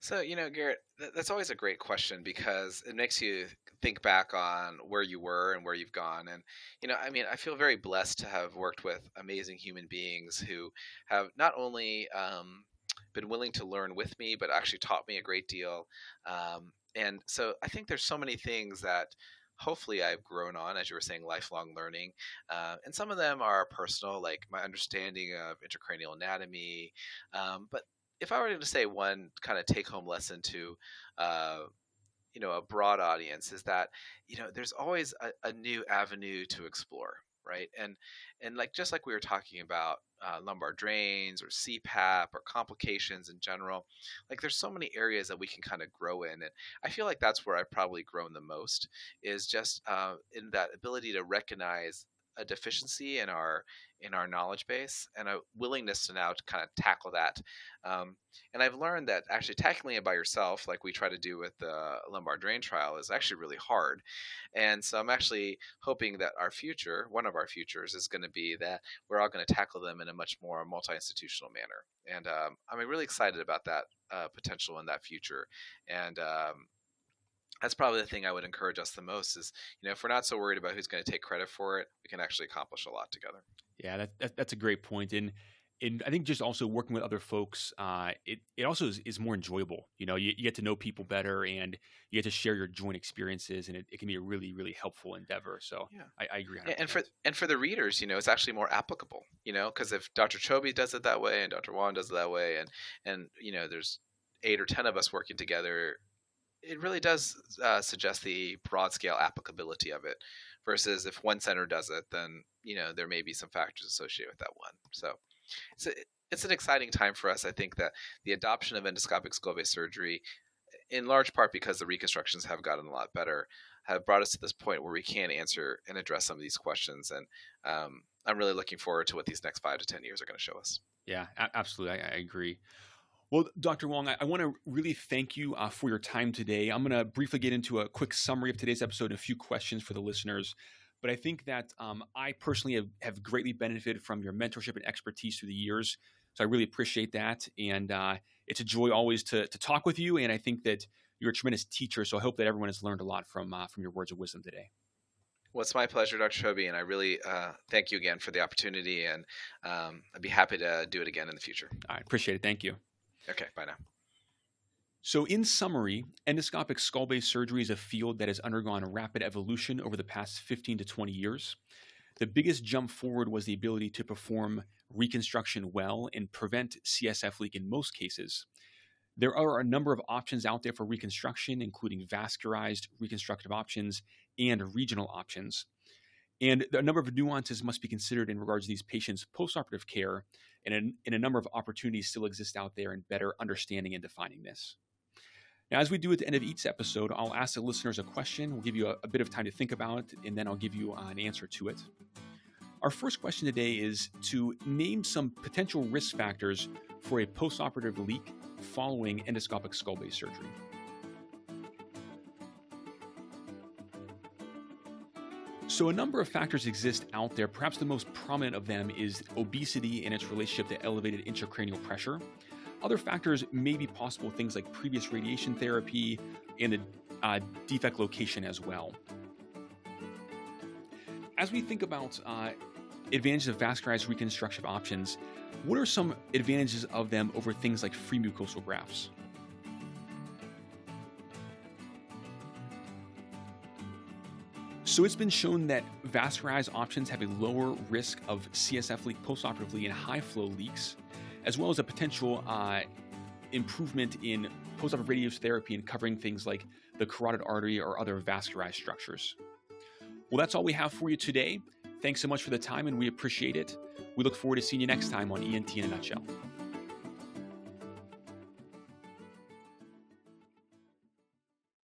so you know garrett that's always a great question because it makes you think back on where you were and where you've gone and you know i mean i feel very blessed to have worked with amazing human beings who have not only um, been willing to learn with me, but actually taught me a great deal. Um, and so I think there's so many things that hopefully I've grown on, as you were saying, lifelong learning. Uh, and some of them are personal, like my understanding of intracranial anatomy. Um, but if I were to say one kind of take home lesson to, uh, you know, a broad audience is that, you know, there's always a, a new avenue to explore right? And and like just like we were talking about uh, lumbar drains or CPAP or complications in general, like there's so many areas that we can kind of grow in, and I feel like that's where I've probably grown the most is just uh, in that ability to recognize a deficiency in our in our knowledge base and a willingness to now to kind of tackle that. Um, and I've learned that actually tackling it by yourself, like we try to do with the lumbar drain trial, is actually really hard. And so I'm actually hoping that our future, one of our futures, is going to be that we're all going to tackle them in a much more multi-institutional manner. And um, I'm really excited about that uh, potential in that future. And um, that's probably the thing I would encourage us the most is, you know, if we're not so worried about who's going to take credit for it, we can actually accomplish a lot together. Yeah, that, that, that's a great point. And and I think just also working with other folks, uh, it it also is, is more enjoyable. You know, you, you, get to know people better, and you get to share your joint experiences, and it, it can be a really really helpful endeavor. So yeah. I, I agree. 100%. And for and for the readers, you know, it's actually more applicable. You know, because if Dr. Choby does it that way, and Dr. Wang does it that way, and and you know, there's eight or ten of us working together, it really does uh, suggest the broad scale applicability of it. Versus if one center does it, then you know there may be some factors associated with that one. So it's a, it's an exciting time for us. I think that the adoption of endoscopic base surgery, in large part because the reconstructions have gotten a lot better, have brought us to this point where we can answer and address some of these questions. And um, I'm really looking forward to what these next five to 10 years are going to show us. Yeah, absolutely. I, I agree. Well, Dr. Wang, I, I want to really thank you uh, for your time today. I'm going to briefly get into a quick summary of today's episode and a few questions for the listeners. But I think that um, I personally have, have greatly benefited from your mentorship and expertise through the years. So I really appreciate that. And uh, it's a joy always to, to talk with you. And I think that you're a tremendous teacher. So I hope that everyone has learned a lot from, uh, from your words of wisdom today. Well, it's my pleasure, Dr. Choby, and I really uh, thank you again for the opportunity. And um, I'd be happy to do it again in the future. I appreciate it. Thank you. Okay, bye now. So, in summary, endoscopic skull base surgery is a field that has undergone rapid evolution over the past 15 to 20 years. The biggest jump forward was the ability to perform reconstruction well and prevent CSF leak in most cases. There are a number of options out there for reconstruction, including vascularized reconstructive options and regional options. And a number of nuances must be considered in regards to these patients' postoperative care, and a, and a number of opportunities still exist out there in better understanding and defining this. Now, as we do at the end of each episode, I'll ask the listeners a question. We'll give you a, a bit of time to think about it, and then I'll give you an answer to it. Our first question today is to name some potential risk factors for a postoperative leak following endoscopic skull base surgery. So, a number of factors exist out there. Perhaps the most prominent of them is obesity and its relationship to elevated intracranial pressure. Other factors may be possible, things like previous radiation therapy and the uh, defect location as well. As we think about uh, advantages of vascularized reconstructive options, what are some advantages of them over things like free mucosal grafts? So it's been shown that vascularized options have a lower risk of CSF leak postoperatively and high flow leaks as well as a potential uh, improvement in postoperative radiotherapy and covering things like the carotid artery or other vascularized structures. Well, that's all we have for you today. Thanks so much for the time, and we appreciate it. We look forward to seeing you next time on ENT in a Nutshell.